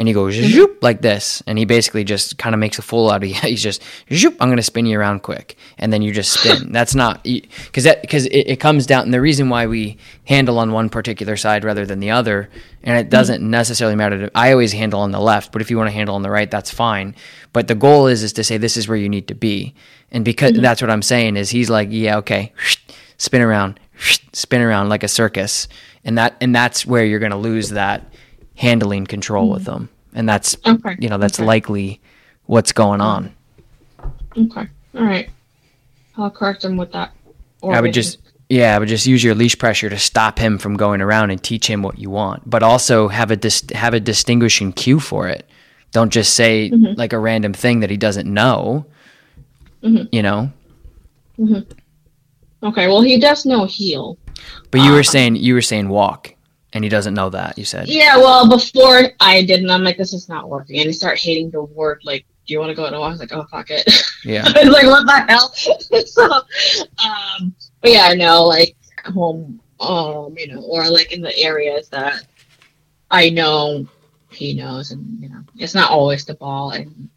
And he goes mm-hmm. zoop like this, and he basically just kind of makes a fool out of you. *laughs* He's just zoop. I'm going to spin you around quick, and then you just spin. *laughs* That's not because that because it, it comes down. And the reason why we handle on one particular side rather than the other, and it mm-hmm. doesn't necessarily matter. To, I always handle on the left, but if you want to handle on the right, that's fine. But the goal is is to say this is where you need to be, and because mm-hmm. that's what I'm saying is he's like, yeah, okay, spin around, spin around like a circus, and that and that's where you're going to lose that handling control with them and that's Okay. you know that's Okay. likely what's going on Okay. All right. I'll correct him with that. i would just Yeah, I would just use your leash pressure to stop him from going around and teach him what you want. But also have a dis- have a distinguishing cue for it. Don't just say Mhm. like a random thing that he doesn't know. Mhm. You know. Okay, well he does know heel. But you were Uh, saying you were saying walk, and he doesn't know that. You said. Yeah, well before I did, and I'm like, this is not working, and he start hating the word like, do you want to go on a walk? I was like, oh fuck it. Yeah. I was *laughs* like, what the hell? *laughs* so, um, but yeah, I know, like home, um, you know, or like in the areas that I know he knows, and you know, it's not always the ball, and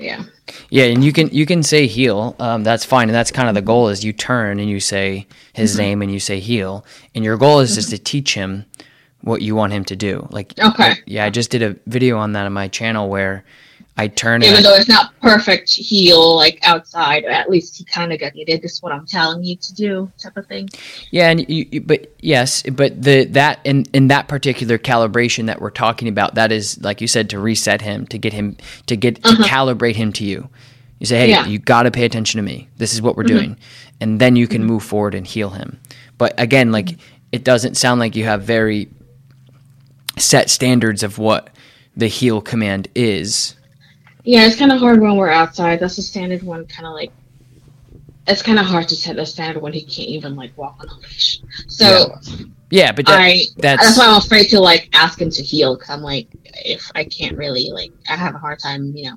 yeah, Yeah, and you can you can say heel Um, that's fine, and that's kind of the goal. Is you turn and you say his Mhm. name and you say heel and your goal is just to teach him what you want him to do. Like, Okay. yeah, I just did a video on that on my channel where I turn even I- though it's not perfect heel like outside, at least he kind of got you did this is what I'm telling you to do type of thing. Yeah, and you, you, but yes, but the that in in that particular calibration that we're talking about, that is like you said to reset him, to get him to get Uh-huh. calibrate him to you. You say, hey, Yeah. you got to pay attention to me. This is what we're Mhm. doing, and then you can move forward and heel him. But again, like it doesn't sound like you have very set standards of what the heel command is. Yeah, it's kind of hard when we're outside. That's the standard one. Kind of like it's kind of hard to set a standard when he can't even like walk on a leash. So Yeah, but that, I that's that's why I'm afraid to like ask him to heel because I'm like if I can't really like I have a hard time you know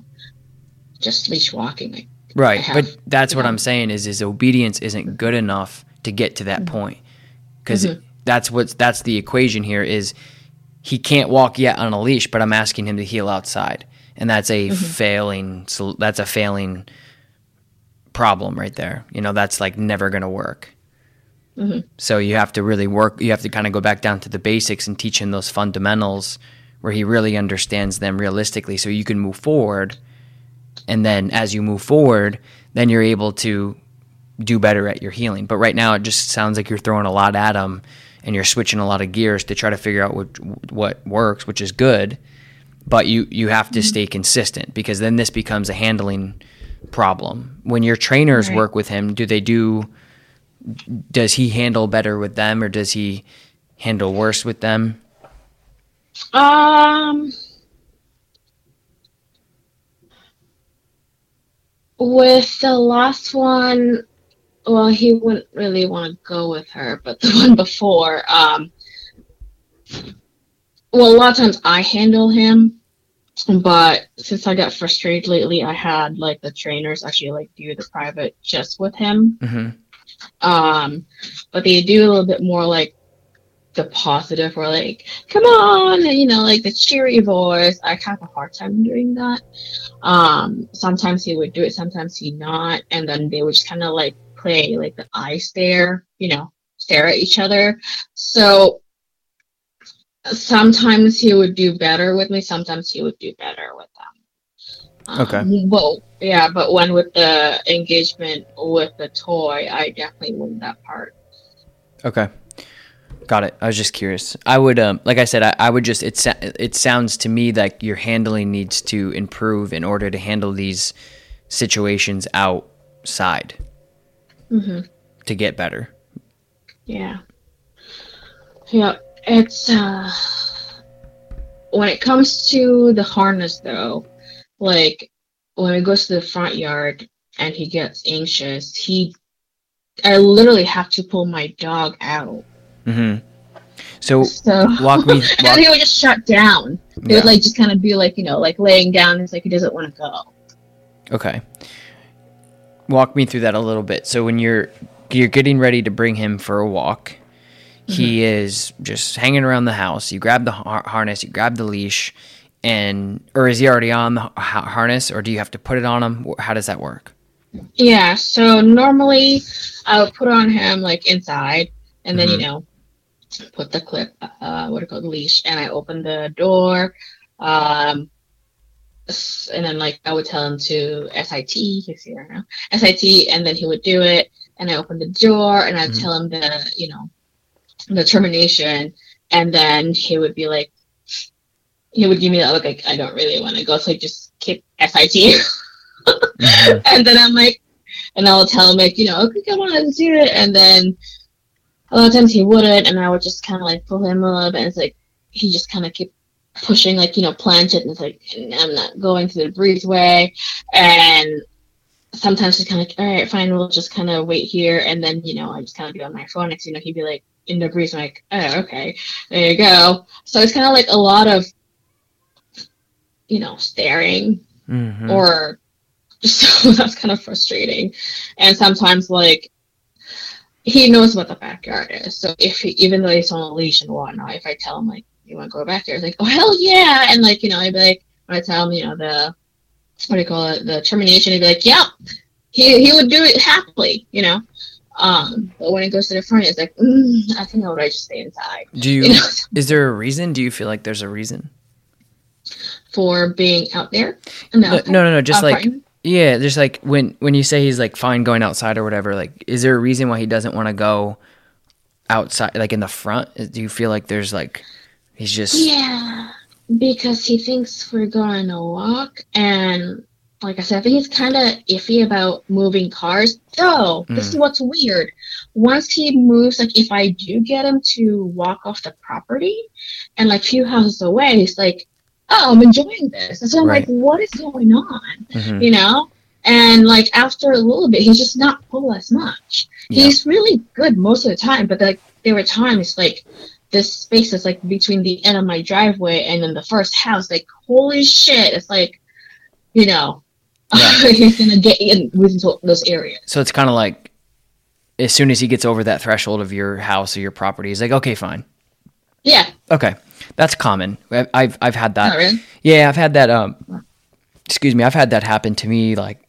just leash walking like Right, have, but that's what know. I'm saying is is obedience isn't good enough to get to that Mm-hmm. point. Because Mhm. that's what's that's the equation here is he can't walk yet on a leash, but I'm asking him to heel outside, and that's a Mhm. failing. So that's a failing problem right there. You know, that's like never going to work. Mhm. So you have to really work. You have to kind of go back down to the basics and teach him those fundamentals where he really understands them realistically, so you can move forward. And then as you move forward, then you're able to do better at your heeling. But right now, it just sounds like you're throwing a lot at him, and you're switching a lot of gears to try to figure out what what works, which is good. But you you have to stay consistent because then this becomes a handling problem. When your trainers Right. work with him, do they do? Does he handle better with them, or does he handle worse with them? Um, with the last one, well, he wouldn't really want to go with her, but the *laughs* one before, um, well, a lot of times I handle him, but since I got frustrated lately, I had like the trainers actually like do the private just with him. hmm Um, but they do a little bit more like the positive or like, come on, and, you know, like the cheery voice. I have a hard time doing that. Um, sometimes he would do it, sometimes he not, and then they would just kind of like play like the eye stare, you know, stare at each other. So sometimes he would do better with me, sometimes he would do better with them. Okay. Um, well, yeah, but when with the engagement with the toy, I definitely win that part. Okay. Got it. I was just curious. I would, um, like I said, I, I would just. It sa- it sounds to me like your handling needs to improve in order to handle these situations outside hmm to get better. Yeah. Yeah, it's uh when it comes to the harness though, like when he goes to the front yard and he gets anxious, he I literally have to pull my dog out. mm-hmm. So So walk me. *laughs* and Walk, he would just shut down. He yeah. would like just kind of be like, you know, like laying down. It's like he doesn't want to go. Okay. Walk me through that a little bit. So when you're you're getting ready to bring him for a walk, he Mm-hmm. is just hanging around the house. You grab the har- harness, you grab the leash, and or is he already on the ha- harness, or do you have to put it on him? How does that work? Yeah, so normally I would put on him like inside and then, Mhm. you know, put the clip, uh, what do you call it, leash, and I open the door. Um, and then like I would tell him to SIT, he's here now, SIT, and then he would do it. And I open the door and I'd Mhm. tell him the, you know, the termination. And then he would be like, he would give me that look like, I don't really want to go. So I just keep SIT. Mhm. *laughs* and then I'm like, and I'll tell him like, you know, okay, come on, let's do it, and then a lot of times he wouldn't, and I would just kind of like pull him up. And it's like he just kind of keep pushing, like you know, planch it, and it's like I'm not going to the breezeway, and sometimes he's kind of like, all right, fine, we'll just kind of wait here, and then you know, I just kind of be on my phone. Next, you know, he'd be like in the breeze, I'm like, oh, okay, there you go. So it's kind of like a lot of, you know, staring Mhm. or *laughs* so that's kind of frustrating. And sometimes like he knows what the backyard is. So if he, even though he's on a leash and whatnot, if I tell him like you want to go back there, it's like oh hell yeah, and like you know I'd be like when I tell him you know the what do you call it the termination, he'd be like yep, he he would do it happily, you know. Um, but when it goes to the front, it's like mm, I think I would just stay inside. Do you? *laughs* You know, Is there a reason? Do you feel like there's a reason? for being out there. No, No, no, no, no. Just Uh, like pardon? yeah, just like when when you say he's like fine going outside or whatever. Like, is there a reason why he doesn't want to go outside, like in the front? Do you feel like there's like he's just Yeah, because he thinks we're going to walk, and like I said, I think he's kind of iffy about moving cars. Though this is what's weird. Once he moves, like if I do get him to walk off the property, and like few houses away, he's like, "Oh, I'm enjoying this." And so I'm Right. like, "What is going on?" Mhm. You know. And like after a little bit, he's just not pull as much. Yeah. He's really good most of the time, but like there were times like this space is like between the end of my driveway and then the first house. Like holy shit! It's like, you know, Yeah. *laughs* he's gonna get in with those areas. So it's kind of like as soon as he gets over that threshold of your house or your property, he's like, okay, fine, Yeah, okay, that's common. I've I've had that. not really. Yeah, I've had that. Um, excuse me, I've had that happen to me, like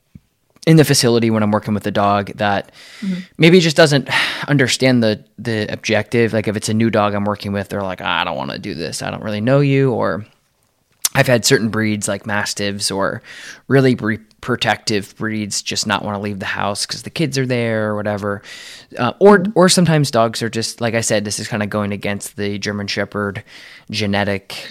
in the facility when I'm working with the dog that maybe just doesn't *sighs* understand the the objective. Like if it's a new dog I'm working with, they're like, "Ah, I don't want to do this. I don't really know you, or I've had certain breeds like mastiffs or really protective breeds just not want to leave the house because the kids are there or whatever. Uh, or or sometimes dogs are just like I said. This is kind of going against the German Shepherd genetic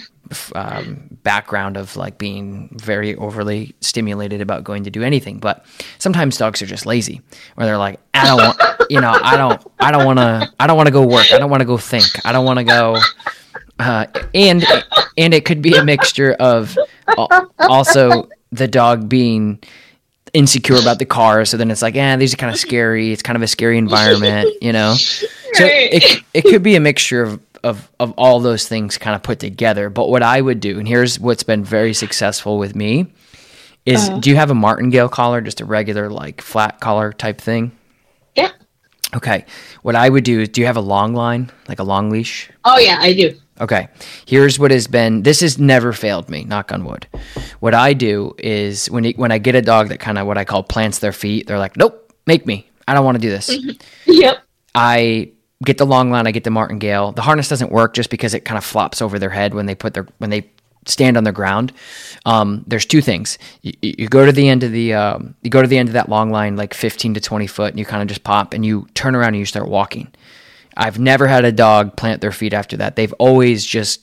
um, background of like being very overly stimulated about going to do anything. But sometimes dogs are just lazy, where they're like, I don't want, *laughs* you know, I don't, I don't want to, I don't want to go work. I don't want to go think. I don't want to go uh, and and it could be a mixture of also the dog being insecure about the car so then it's like yeah these are kind of scary. It's kind of a scary environment you know? So it, it could be a mixture of, of of all those things kind of put together but what i would do and here's what's been very successful with me is uh-huh. do you have a martingale collar just a regular like flat collar type thing? Yeah. okay. What i would do is do you have a long line like a long leash? Oh yeah, I do. Okay. Here's what has been this has never failed me, knock on wood. What I do is when it, when I get a dog that kind of what I call plants their feet, they're like, "Nope, make me. I don't want to do this." *laughs* Yep. I get the long line, I get the martingale. The harness doesn't work just because it kind of flops over their head when they put their when they stand on the ground. Um, there's two things. You, you go to the end of the um, you go to the end of that long line, like 15 to 20 foot, and you kind of just pop and you turn around and you start walking. I've never had a dog plant their feet after that. They've always just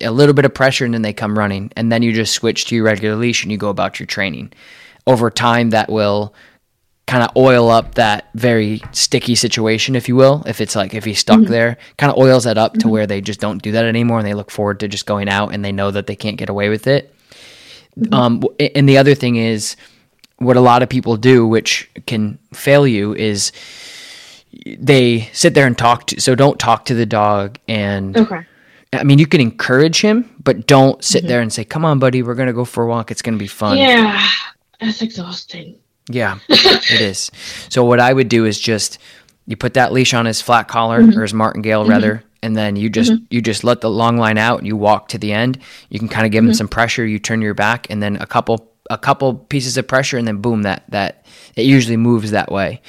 a little bit of pressure and then they come running. And then you just switch to your regular leash and you go about your training. Over time, that will kind of oil up that very sticky situation, if you will. If it's like if he's stuck mm-hmm. there, kind of oils that up to mm-hmm. where they just don't do that anymore and they look forward to just going out and they know that they can't get away with it. Mm-hmm. Um, and the other thing is what a lot of people do, which can fail you, is they sit there and talk to. So don't talk to the dog and Okay. I mean, you can encourage him, but don't sit mm-hmm. there and say, "Come on, buddy, we're gonna go for a walk. It's gonna be fun." Yeah, that's exhausting. Yeah, *laughs* it is. So what I would do is just you put that leash on his flat collar mm-hmm. or his martingale mm-hmm. rather, and then you just you just let the long line out and you walk to the end. You can kind of give him some pressure. You turn your back, and then a couple a couple pieces of pressure, and then boom, that that it usually moves that way.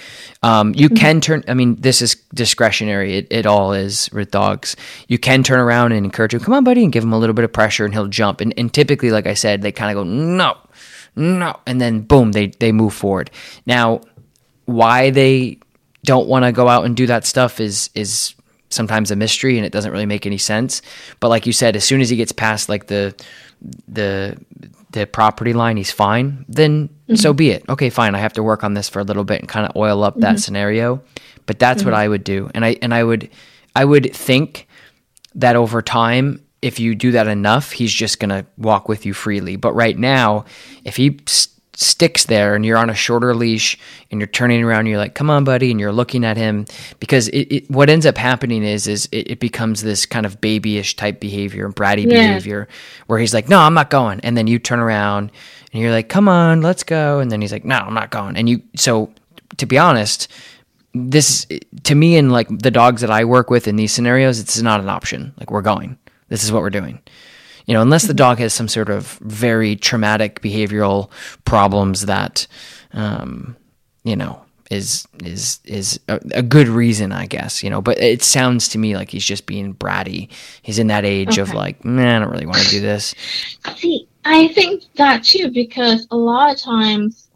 Um, you can turn. I mean, this is discretionary. It, it all is with dogs. You can turn around and encourage him. Come on, buddy, and give him a little bit of pressure, and he'll jump. And, and typically, like I said, they kind of go no, no, and then boom, they they move forward. Now, why they don't want to go out and do that stuff is is sometimes a mystery and it doesn't really make any sense. But like you said, as soon as he gets past like the the the property line, he's fine, then mm-hmm. so be it. Okay, fine. I have to work on this for a little bit and kind of oil up mm-hmm. that scenario. But that's what mm-hmm. I would do. And I and I would I would think that over time if you do that enough, he's just going to walk with you freely. But right now, if he st- sticks there and you're on a shorter leash and you're turning around, and you're like, "Come on, buddy," and you're looking at him because it, it, what ends up happening is is it, it, becomes this kind of babyish type behavior and bratty yeah. behavior where he's like, "No, I'm not going," and then you turn around and you're like, "Come on, let's go," and then he's like, "No, I'm not going," and you so to be honest this to me and like the dogs that I work with in these scenarios, it's not an option. Like we're going. This is what we're doing. You know, unless the dog has some sort of very traumatic behavioral problems that, um, you know, is is is a, a, good reason, I guess. You know, but it sounds to me like he's just being bratty. He's in that age okay. of like, man, I don't really want to do this. See, I think that too because a lot of times,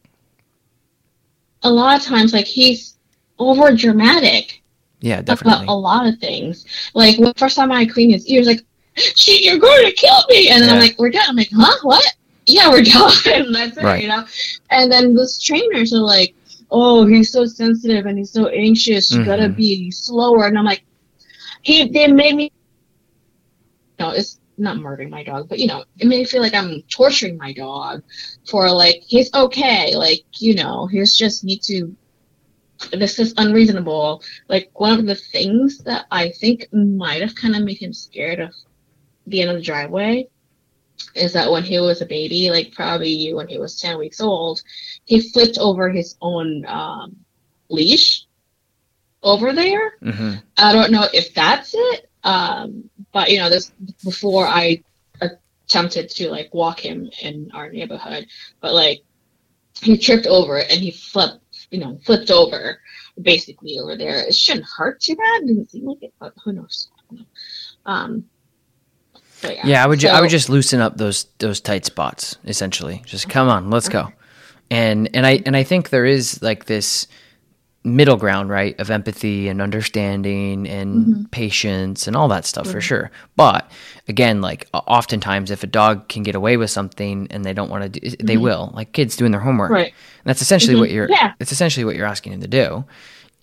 a lot of times, like he's over dramatic. Yeah, definitely. About a lot of things. Like the first time I cleaned his ears, like she, you're going to kill me. And yeah. I'm like, we're done. I'm like, huh? What? *laughs* Yeah, we're done. *laughs* That's it, right. you know? And then those trainers are like, oh, he's so sensitive and he's so anxious. You mm-hmm. gotta be slower. And I'm like, he, they made me, you know, it's not murdering my dog, but you know, it made me feel like I'm torturing my dog for like, he's okay. Like, you know, he's just need to this is unreasonable. Like one of the things that I think might have kind of made him scared of the end of the driveway is that when he was a baby, like probably when he was 10 weeks old, he flipped over his own um, leash over there. Mm-hmm. I don't know if that's it, um, but you know, this before I attempted to like walk him in our neighborhood, but like he tripped over it and he flipped, you know, flipped over basically over there. It shouldn't hurt too bad. It didn't seem like it, but who knows? Um, yeah. yeah, I would. So, I would just loosen up those those tight spots. Essentially, just come on, let's go. And and I and I think there is like this middle ground, right, of empathy and understanding and mm-hmm. patience and all that stuff mm-hmm. for sure. But again, like oftentimes, if a dog can get away with something and they don't want to do, mm-hmm. they will. Like kids doing their homework, right? And that's essentially what mm-hmm. you're. Yeah. It's essentially what you're asking him to do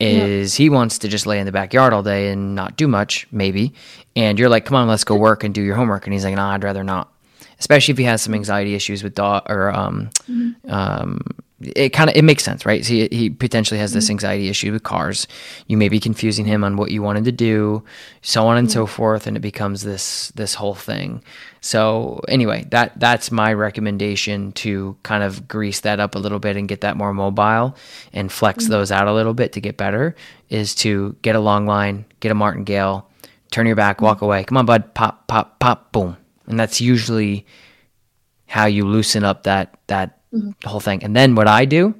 is he wants to just lay in the backyard all day and not do much, maybe. And you're like, come on, let's go work and do your homework. And he's like, no, I'd rather not. Especially if he has some anxiety issues with dog or um, mm-hmm. um, it kind of it makes sense, right? So he, he potentially has this mm-hmm. anxiety issue with cars. You may be confusing him on what you wanted to do, so on and so mm-hmm. forth, and it becomes this this whole thing. So anyway, that that's my recommendation to kind of grease that up a little bit and get that more mobile and flex mm-hmm. those out a little bit to get better. Is to get a long line, get a martingale, turn your back, walk away. Come on, bud, pop, pop, pop, boom, and that's usually how you loosen up that that mm-hmm. whole thing. And then what I do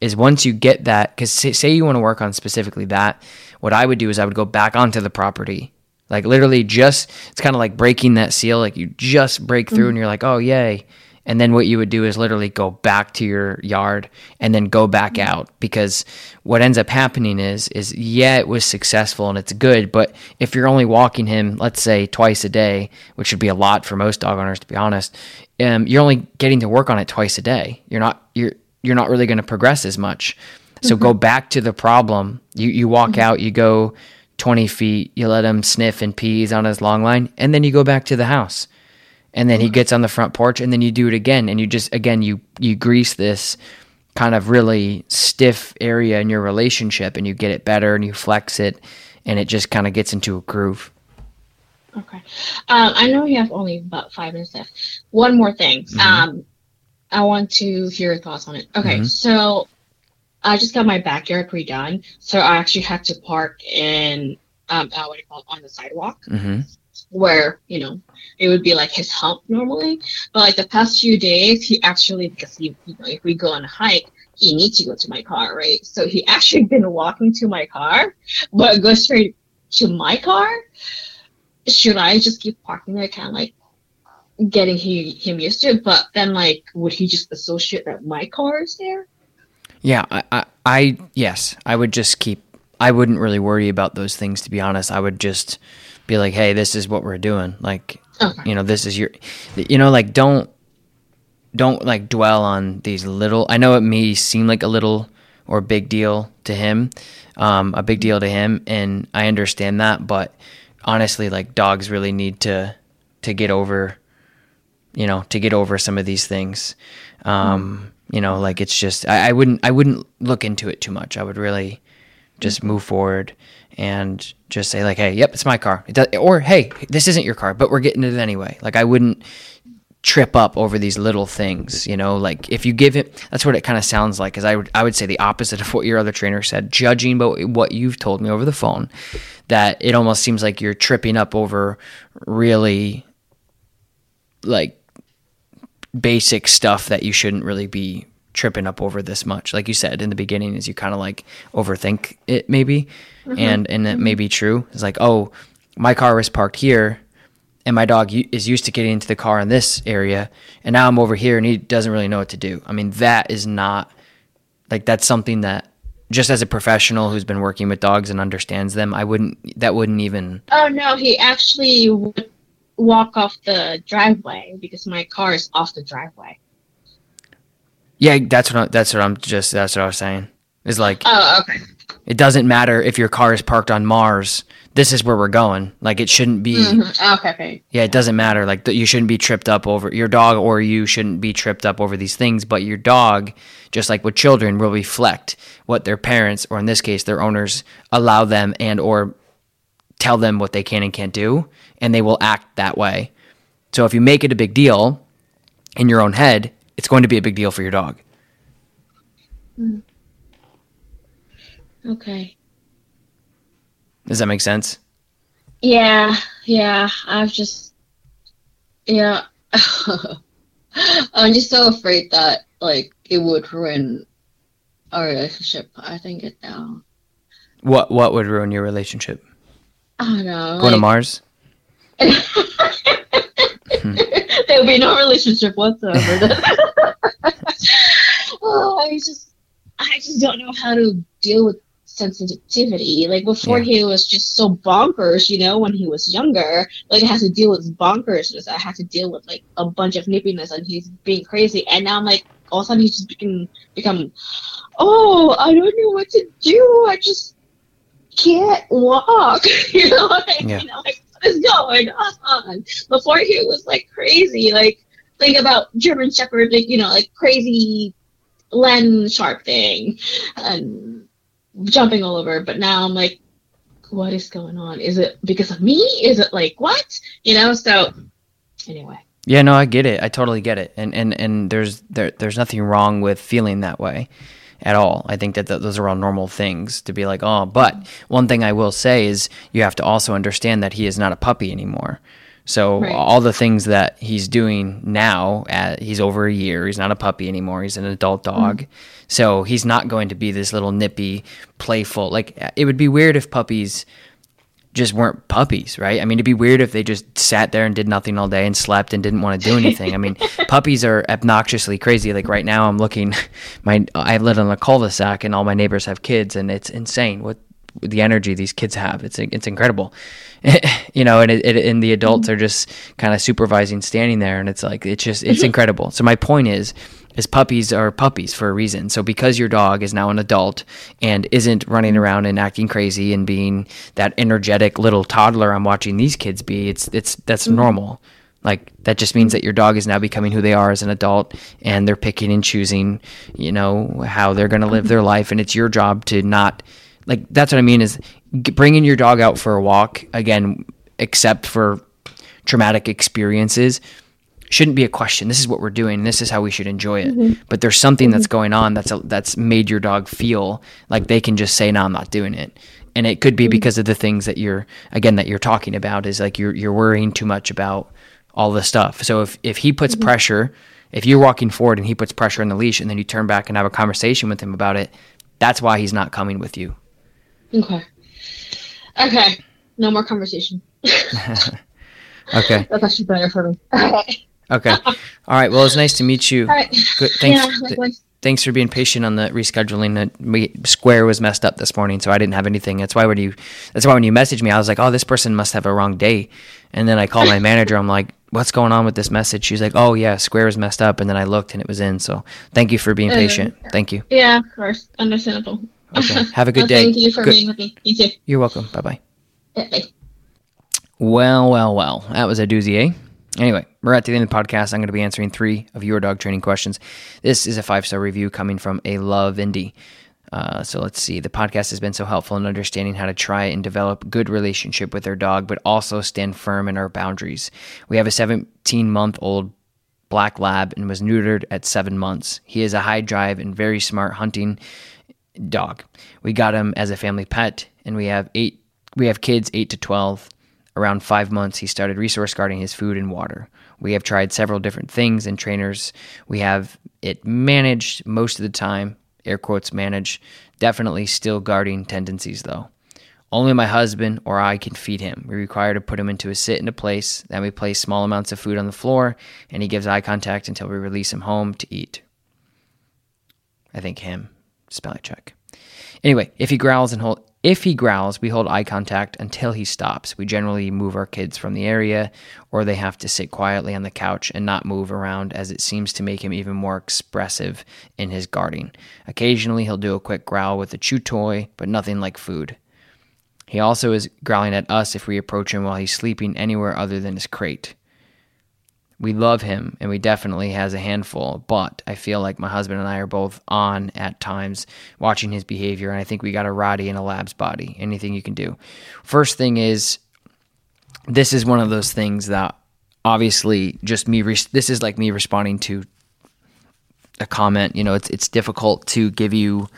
is once you get that, because say, say you want to work on specifically that, what I would do is I would go back onto the property. Like literally just, it's kind of like breaking that seal. Like you just break through mm-hmm. and you're like, oh, yay. And then what you would do is literally go back to your yard and then go back mm-hmm. out because what ends up happening is is yeah it was successful and it's good but if you're only walking him let's say twice a day which would be a lot for most dog owners to be honest um, you're only getting to work on it twice a day. You're not you're you're not really going to progress as much. So mm-hmm. go back to the problem. You you walk mm-hmm. out, you go 20 feet, you let him sniff and pees on his long line, and then you go back to the house. And then he gets on the front porch, and then you do it again, and you just again you you grease this kind of really stiff area in your relationship, and you get it better, and you flex it, and it just kind of gets into a groove. Okay. Um, I know you have only about five minutes left. One more thing. Mm-hmm. Um, I want to hear your thoughts on it. Okay, mm-hmm. so I just got my backyard redone, so I actually had to park in um, uh, what do you call it, on the sidewalk, mm-hmm. Where you know it would be like his hump normally. But like the past few days, he actually because he, you know, if we go on a hike, he needs to go to my car, right? So he *laughs* actually been walking to my car, but go straight to my car should I just keep parking there, kind of like getting he, him used to it? But then, like, would he just associate that my car is there? Yeah, I, I, I yes, I would just keep I wouldn't really worry about those things to be honest. I would just be like, "Hey, this is what we're doing." Like, you know, this is your you know, like don't don't like dwell on these little I know it may seem like a little or big deal to him, um, a big deal to him, and I understand that, but honestly, like dogs really need to to get over you know, to get over some of these things. Um, you know, like it's just I, I wouldn't I wouldn't look into it too much. I would really just move forward and just say like, hey, yep, it's my car. Does, or hey, this isn't your car, but we're getting it anyway. Like I wouldn't trip up over these little things, you know, like if you give it, that's what it kind of sounds like. Cause I would, I would say the opposite of what your other trainer said, judging by what you've told me over the phone, that it almost seems like you're tripping up over really like basic stuff that you shouldn't really be tripping up over this much. Like you said in the beginning, is you kind of like overthink it maybe, mm-hmm. and and it may be true. It's like, oh, my car was parked here, and my dog is used to getting into the car in this area, and now I'm over here, and he doesn't really know what to do. I mean, that is not like that's something that just as a professional who's been working with dogs and understands them, I wouldn't that wouldn't even Oh no, he actually would walk off the driveway because my car is off the driveway. Yeah. That's what I, that's what I'm just that's what I was saying. Is like Oh, okay. It doesn't matter if your car is parked on Mars. This is where we're going. Like it shouldn't be. Mhm. Okay, okay. Yeah, it doesn't matter. Like you shouldn't be tripped up over your dog, or you shouldn't be tripped up over these things. But your dog, just like with children, will reflect what their parents, or in this case, their owners, allow them and or tell them what they can and can't do, and they will act that way. So if you make it a big deal in your own head, it's going to be a big deal for your dog. Mm-hmm. Okay. Does that make sense? Yeah, yeah. I've just, yeah. *laughs* I'm just so afraid that like it would ruin our relationship. I think it now. What what would ruin your relationship? I don't know. Going to Mars? *laughs* *laughs* *laughs* would be no relationship whatsoever. *laughs* *laughs* oh, I just, I just don't know how to deal with sensitivity. Like before, Yeah. he was just so bonkers. You know, when he was younger, like I had to deal with bonkersness. I had to deal with like a bunch of nippiness, and he's being crazy. And now I'm like, all of a sudden, he's just become, become, oh, I don't know what to do. I just can't walk. you know what I Yeah. mean? I'm like, what is going on? Before he was like crazy, like think about German Shepherd, like you know, like crazy Len Sharp thing, and jumping all over. But now I'm like, what is going on? Is it because of me? Is it like what? You know? So anyway, Yeah, no, I get it. I totally get it. And and and there's there there's nothing wrong with feeling that way at all. I think that th- those are all normal things to be like, "Oh, but one thing I will say is you have to also understand that he is not a puppy anymore." So Right. all the things that he's doing now, uh, he's over a year. He's not a puppy anymore. He's an adult dog. So he's not going to be this little nippy, playful. Like it would be weird if puppies just weren't puppies, right? I mean, it'd be weird if they just sat there and did nothing all day and slept and didn't want to do anything. I mean, *laughs* puppies are obnoxiously crazy. Like right now, I'm looking, my I live on a cul-de-sac and all my neighbors have kids, and it's insane what the energy these kids have. It's it's incredible, *laughs* you know. And it, it, and the adults mm-hmm. are just kind of supervising, standing there, and it's like it's just it's mm-hmm. incredible. So my point is is puppies are puppies for a reason. So because your dog is now an adult and isn't running around and acting crazy and being that energetic little toddler I'm watching these kids be, it's it's that's mm-hmm. normal. Like that just means that your dog is now becoming who they are as an adult and they're picking and choosing, you know, how they're going to live mm-hmm. their life and it's your job to not like that's what I mean is bringing your dog out for a walk again except for traumatic experiences shouldn't be a question. This is what we're doing. This is how we should enjoy it. Mm-hmm. But there's something that's mm-hmm. going on that's a, that's made your dog feel like they can just say, "No, I'm not doing it." And it could be mm-hmm. because of the things that you're again that you're talking about is like you're you're worrying too much about all this stuff. So if if he puts pressure, if you're walking forward and he puts pressure on the leash and then you turn back and have a conversation with him about it, that's why he's not coming with you. okay, okay, no more conversation. *laughs* *laughs* Okay. That's actually better for me. Okay. *laughs* All right. Well, it's nice to meet you. all right. Good. Thanks. yeah, th- thanks for being patient on the rescheduling. We, Square was messed up this morning, so I didn't have anything. That's why when you that's why when you messaged me, I was like, oh, this person must have a wrong day. And then I called my *laughs* manager. I'm like, what's going on with this message? She's like, oh yeah, Square was messed up. And then I looked and it was in. So thank you for being patient. Thank you. Yeah, of course, understandable. Okay. *laughs* Have a good Well, day. Thank you for Good- being with me. You too. You're welcome. Bye bye. Bye. Well, well, well. That was a doozy, eh? Anyway, we're at the end of the podcast. I'm going to be answering three of your dog training questions. This is a five star review coming from a Love Indie. Uh, so let's see. The podcast has been so helpful in understanding how to try and develop good relationship with our dog, but also stand firm in our boundaries. We have a 17 month old black lab and was neutered at seven months. He is a high drive and very smart hunting dog. We got him as a family pet, and we have eight. We have kids eight to twelve. Around five months, he started resource guarding his food and water. We have tried several different things and trainers. We have it managed most of the time. Air quotes manage. Definitely still guarding tendencies though. Only my husband or I can feed him. We require to put him into a sit in a place. Then we place small amounts of food on the floor, and he gives eye contact until we release him home to eat. I think him. Spelling check. Anyway, if he growls and hold if he growls, we hold eye contact until he stops. We generally move our kids from the area or they have to sit quietly on the couch and not move around as it seems to make him even more expressive in his guarding. Occasionally he'll do a quick growl with a chew toy, but nothing like food. He also is growling at us if we approach him while he's sleeping anywhere other than his crate. We love him and we definitely has a handful, but I feel like my husband and I are both on at times watching his behavior and I think we got a Rottie in a lab's body. Anything you can do. First thing is this is one of those things that obviously just me res- this is like me responding to a comment, you know, it's it's difficult to give you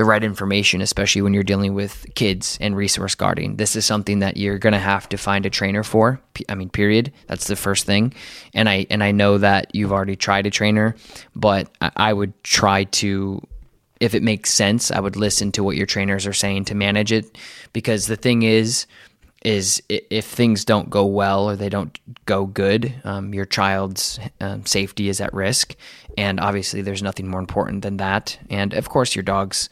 the right information, especially when you're dealing with kids and resource guarding. This is something that you're going to have to find a trainer for. I mean, period. That's the first thing. And I and I know that you've already tried a trainer, but I, I would try to, if it makes sense, I would listen to what your trainers are saying to manage it. Because the thing is, is if things don't go well or they don't go good, um, your child's um, safety is at risk. And obviously, there's nothing more important than that. And of course, your dog's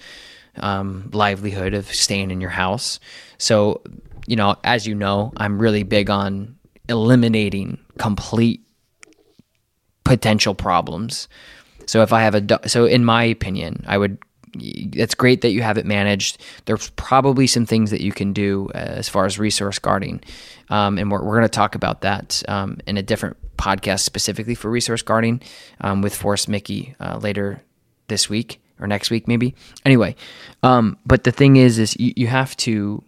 um, livelihood of staying in your house. So, you know, as you know, I'm really big on eliminating complete potential problems. So if I have a so in my opinion, I would it's great that you have it managed. There's probably some things that you can do uh, as far as resource guarding, um, and we're, we're going to talk about that um, in a different podcast specifically for resource guarding um, with Forrest Micke uh, later this week or next week maybe. Anyway, um, but the thing is, is you, you have to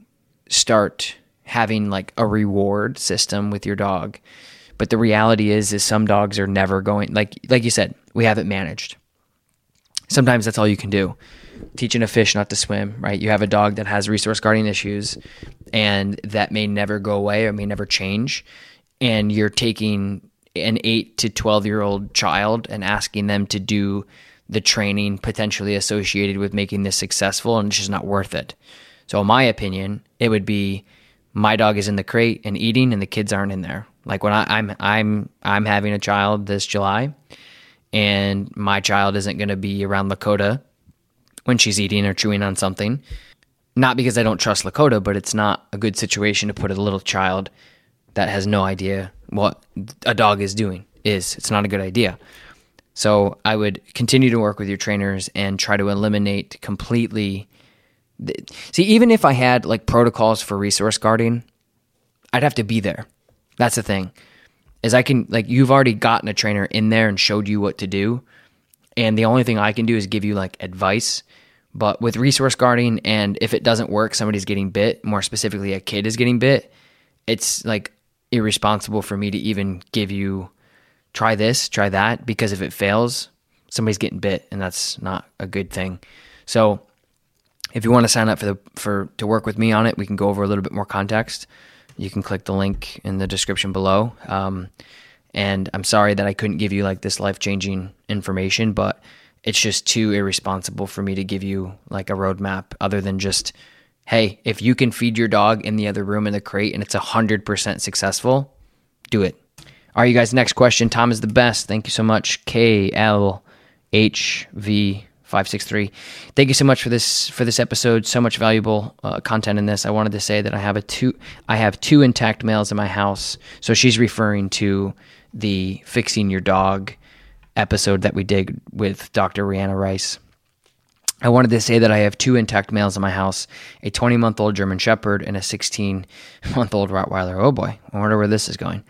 start having like a reward system with your dog. But the reality is, is some dogs are never going like like you said, we have it managed sometimes that's all you can do. Teaching a fish not to swim, right? You have a dog that has resource guarding issues and that may never go away or may never change. And you're taking an eight to 12 year old child and asking them to do the training potentially associated with making this successful, and it's just not worth it. So, in my opinion, it would be my dog is in the crate and eating, and the kids aren't in there. Like when I, I'm I'm I'm having a child this July, and my child isn't going to be around Lakota when she's eating or chewing on something. Not because I don't trust Lakota, but it's not a good situation to put a little child that has no idea what a dog is doing is. It's not a good idea. So I would continue to work with your trainers and try to eliminate completely. See, even if I had like protocols for resource guarding, I'd have to be there. That's the thing is I can like you've already gotten a trainer in there and showed you what to do, and the only thing I can do is give you like advice. But with resource guarding, and if it doesn't work, somebody's getting bit. More specifically, a kid is getting bit. It's like irresponsible for me to even give you try this, try that, because if it fails, somebody's getting bit, and that's not a good thing. So, if you want to sign up for the for to work with me on it, we can go over a little bit more context you can click the link in the description below. Um, and I'm sorry that I couldn't give you like this life changing information, but it's just too irresponsible for me to give you like a roadmap other than just, hey, if you can feed your dog in the other room in the crate and it's 100% successful, do it. All right, you guys, next question. Tom is the best. Thank you so much. K L HV 563. Thank you so much for this for this episode. So much valuable uh, content in this. I wanted to say that I have a two I have two intact males in my house. So she's referring to the fixing your dog episode that we did with Dr. Rihanna Rice. I wanted to say that I have two intact males in my house a 20 month old German Shepherd and a 16 month old Rottweiler. Oh boy, I wonder where this is going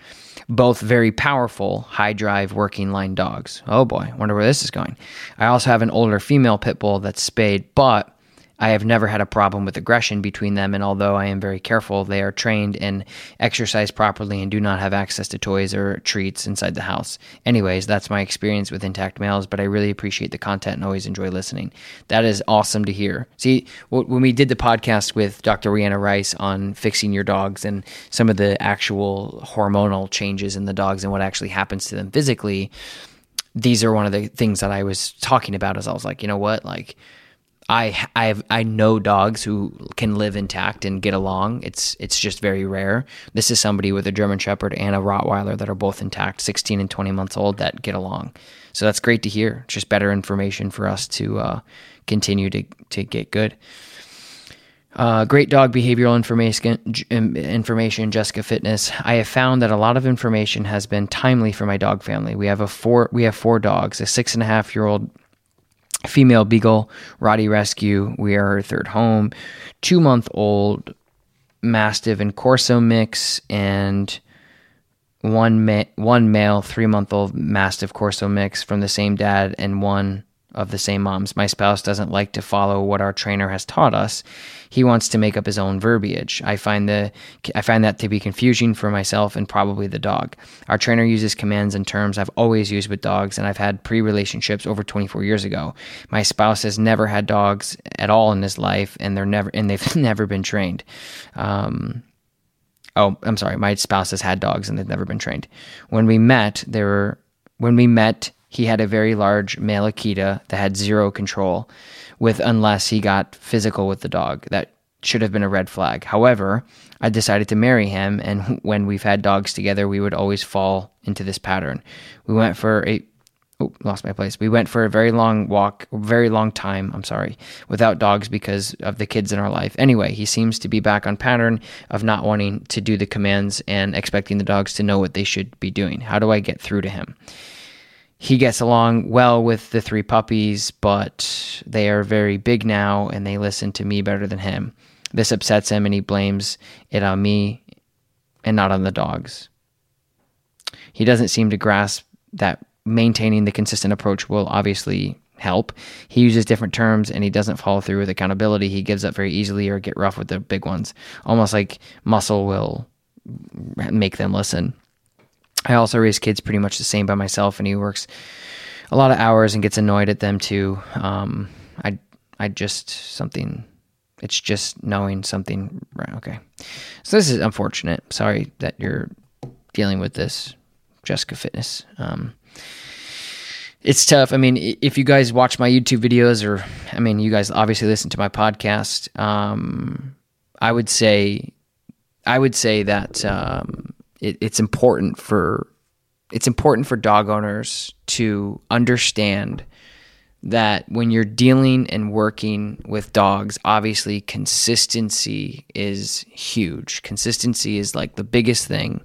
both very powerful, high drive working line dogs. Oh boy, wonder where this is going. I also have an older female pit bull that's spayed, but I have never had a problem with aggression between them, and although I am very careful, they are trained and exercise properly and do not have access to toys or treats inside the house. Anyways, that's my experience with intact males, but I really appreciate the content and always enjoy listening. That is awesome to hear. See, when we did the podcast with Dr. Rihanna Rice on fixing your dogs and some of the actual hormonal changes in the dogs and what actually happens to them physically, these are one of the things that I was talking about as I was like, you know what, like, I I I know dogs who can live intact and get along. It's it's just very rare. This is somebody with a German Shepherd and a Rottweiler that are both intact, 16 and 20 months old, that get along. So that's great to hear. Just better information for us to uh, continue to to get good. Uh, great dog behavioral information, information, Jessica Fitness. I have found that a lot of information has been timely for my dog family. We have a four, we have four dogs: a six and a half year old female beagle Rottie Rescue. We are her third home. Two month old Mastiff and Corso mix, and one ma- one male three month old Mastiff Corso mix from the same dad, and one of the same moms. My spouse doesn't like to follow what our trainer has taught us. He wants to make up his own verbiage. I find the I find that to be confusing for myself and probably the dog. Our trainer uses commands and terms I've always used with dogs and I've had pre-relationships over 24 years ago. My spouse has never had dogs at all in his life and they're never and they've *laughs* never been trained. Um, oh, I'm sorry. My spouse has had dogs and they've never been trained. When we met, there were when we met he had a very large male Akita that had zero control with unless he got physical with the dog. That should have been a red flag. However, I decided to marry him, and *laughs* when we've had dogs together, we would always fall into this pattern. We went for a oh, lost my place. We went for a very long walk, very long time, I'm sorry, without dogs because of the kids in our life. Anyway, he seems to be back on pattern of not wanting to do the commands and expecting the dogs to know what they should be doing. How do I get through to him? He gets along well with the three puppies, but they are very big now and they listen to me better than him. This upsets him and he blames it on me and not on the dogs. He doesn't seem to grasp that maintaining the consistent approach will obviously help. He uses different terms and he doesn't follow through with accountability. He gives up very easily or get rough with the big ones, almost like muscle will make them listen. I also raise kids pretty much the same by myself, and he works a lot of hours and gets annoyed at them too. Um, I I just something. It's just knowing something. Right. Okay. So this is unfortunate. Sorry that you're dealing with this, Jessica Fitness. Um, it's tough. I mean, if you guys watch my YouTube videos, or I mean, you guys obviously listen to my podcast. Um, I would say, I would say that um, it, it's important for it's important for dog owners to understand that when you're dealing and working with dogs, obviously consistency is huge. Consistency is like the biggest thing.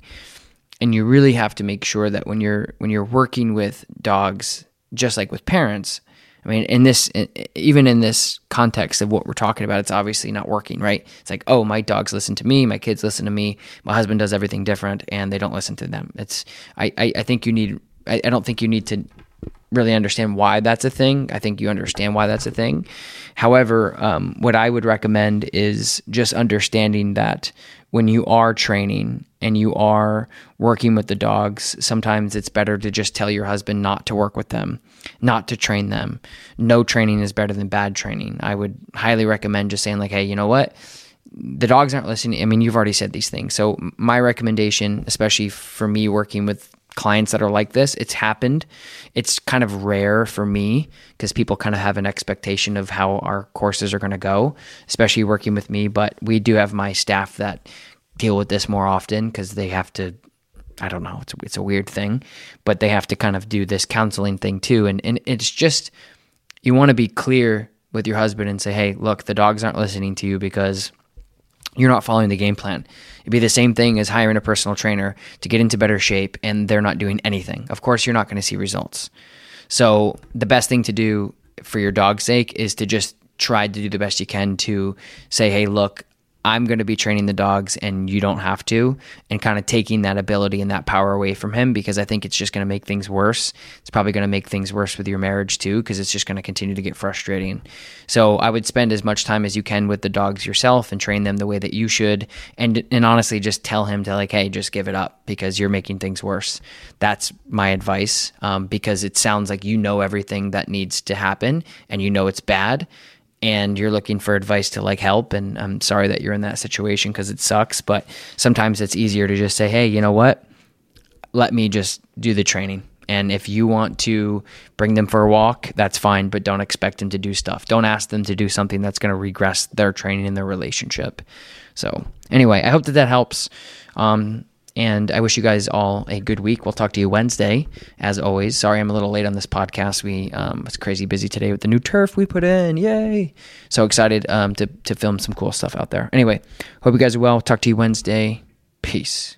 And you really have to make sure that when you're when you're working with dogs, just like with parents, I mean, in this, even in this context of what we're talking about, it's obviously not working, right? It's like, oh, my dogs listen to me, my kids listen to me, my husband does everything different, and they don't listen to them. It's, I, I, I think you need, I, I don't think you need to really understand why that's a thing. I think you understand why that's a thing. However, um, what I would recommend is just understanding that when you are training and you are working with the dogs, sometimes it's better to just tell your husband not to work with them, not to train them. No training is better than bad training. I would highly recommend just saying, like, hey, you know what? The dogs aren't listening. I mean, you've already said these things. So, my recommendation, especially for me working with clients that are like this. It's happened. It's kind of rare for me because people kind of have an expectation of how our courses are going to go, especially working with me. But we do have my staff that deal with this more often because they have to I don't know. It's it's a weird thing, but they have to kind of do this counseling thing too, and and it's just you want to be clear with your husband and say, hey, look, the dogs aren't listening to you because you're not following the game plan. It'd be the same thing as hiring a personal trainer to get into better shape and they're not doing anything. Of course, you're not going to see results. So, the best thing to do for your dog's sake is to just try to do the best you can to say, hey, look, I'm going to be training the dogs and you don't have to, and kind of taking that ability and that power away from him because I think it's just going to make things worse. It's probably going to make things worse with your marriage too because it's just going to continue to get frustrating. So I would spend as much time as you can with the dogs yourself and train them the way that you should, and and honestly just tell him to like, hey, just give it up because you're making things worse. That's my advice um, because it sounds like you know everything that needs to happen and you know it's bad and you're looking for advice to like help and I'm sorry that you're in that situation cuz it sucks but sometimes it's easier to just say hey you know what? Let me just do the training. And if you want to bring them for a walk that's fine but don't expect them to do stuff. Don't ask them to do something that's going to regress their training and their relationship. So anyway i hope that that helps. Um, and I wish you guys all a good week. We'll talk to you Wednesday, as always. Sorry I'm a little late on this podcast. We um, was crazy busy today with the new turf we put in. Yay! So excited um, to to film some cool stuff out there. Anyway, hope you guys are well. Talk to you Wednesday. Peace.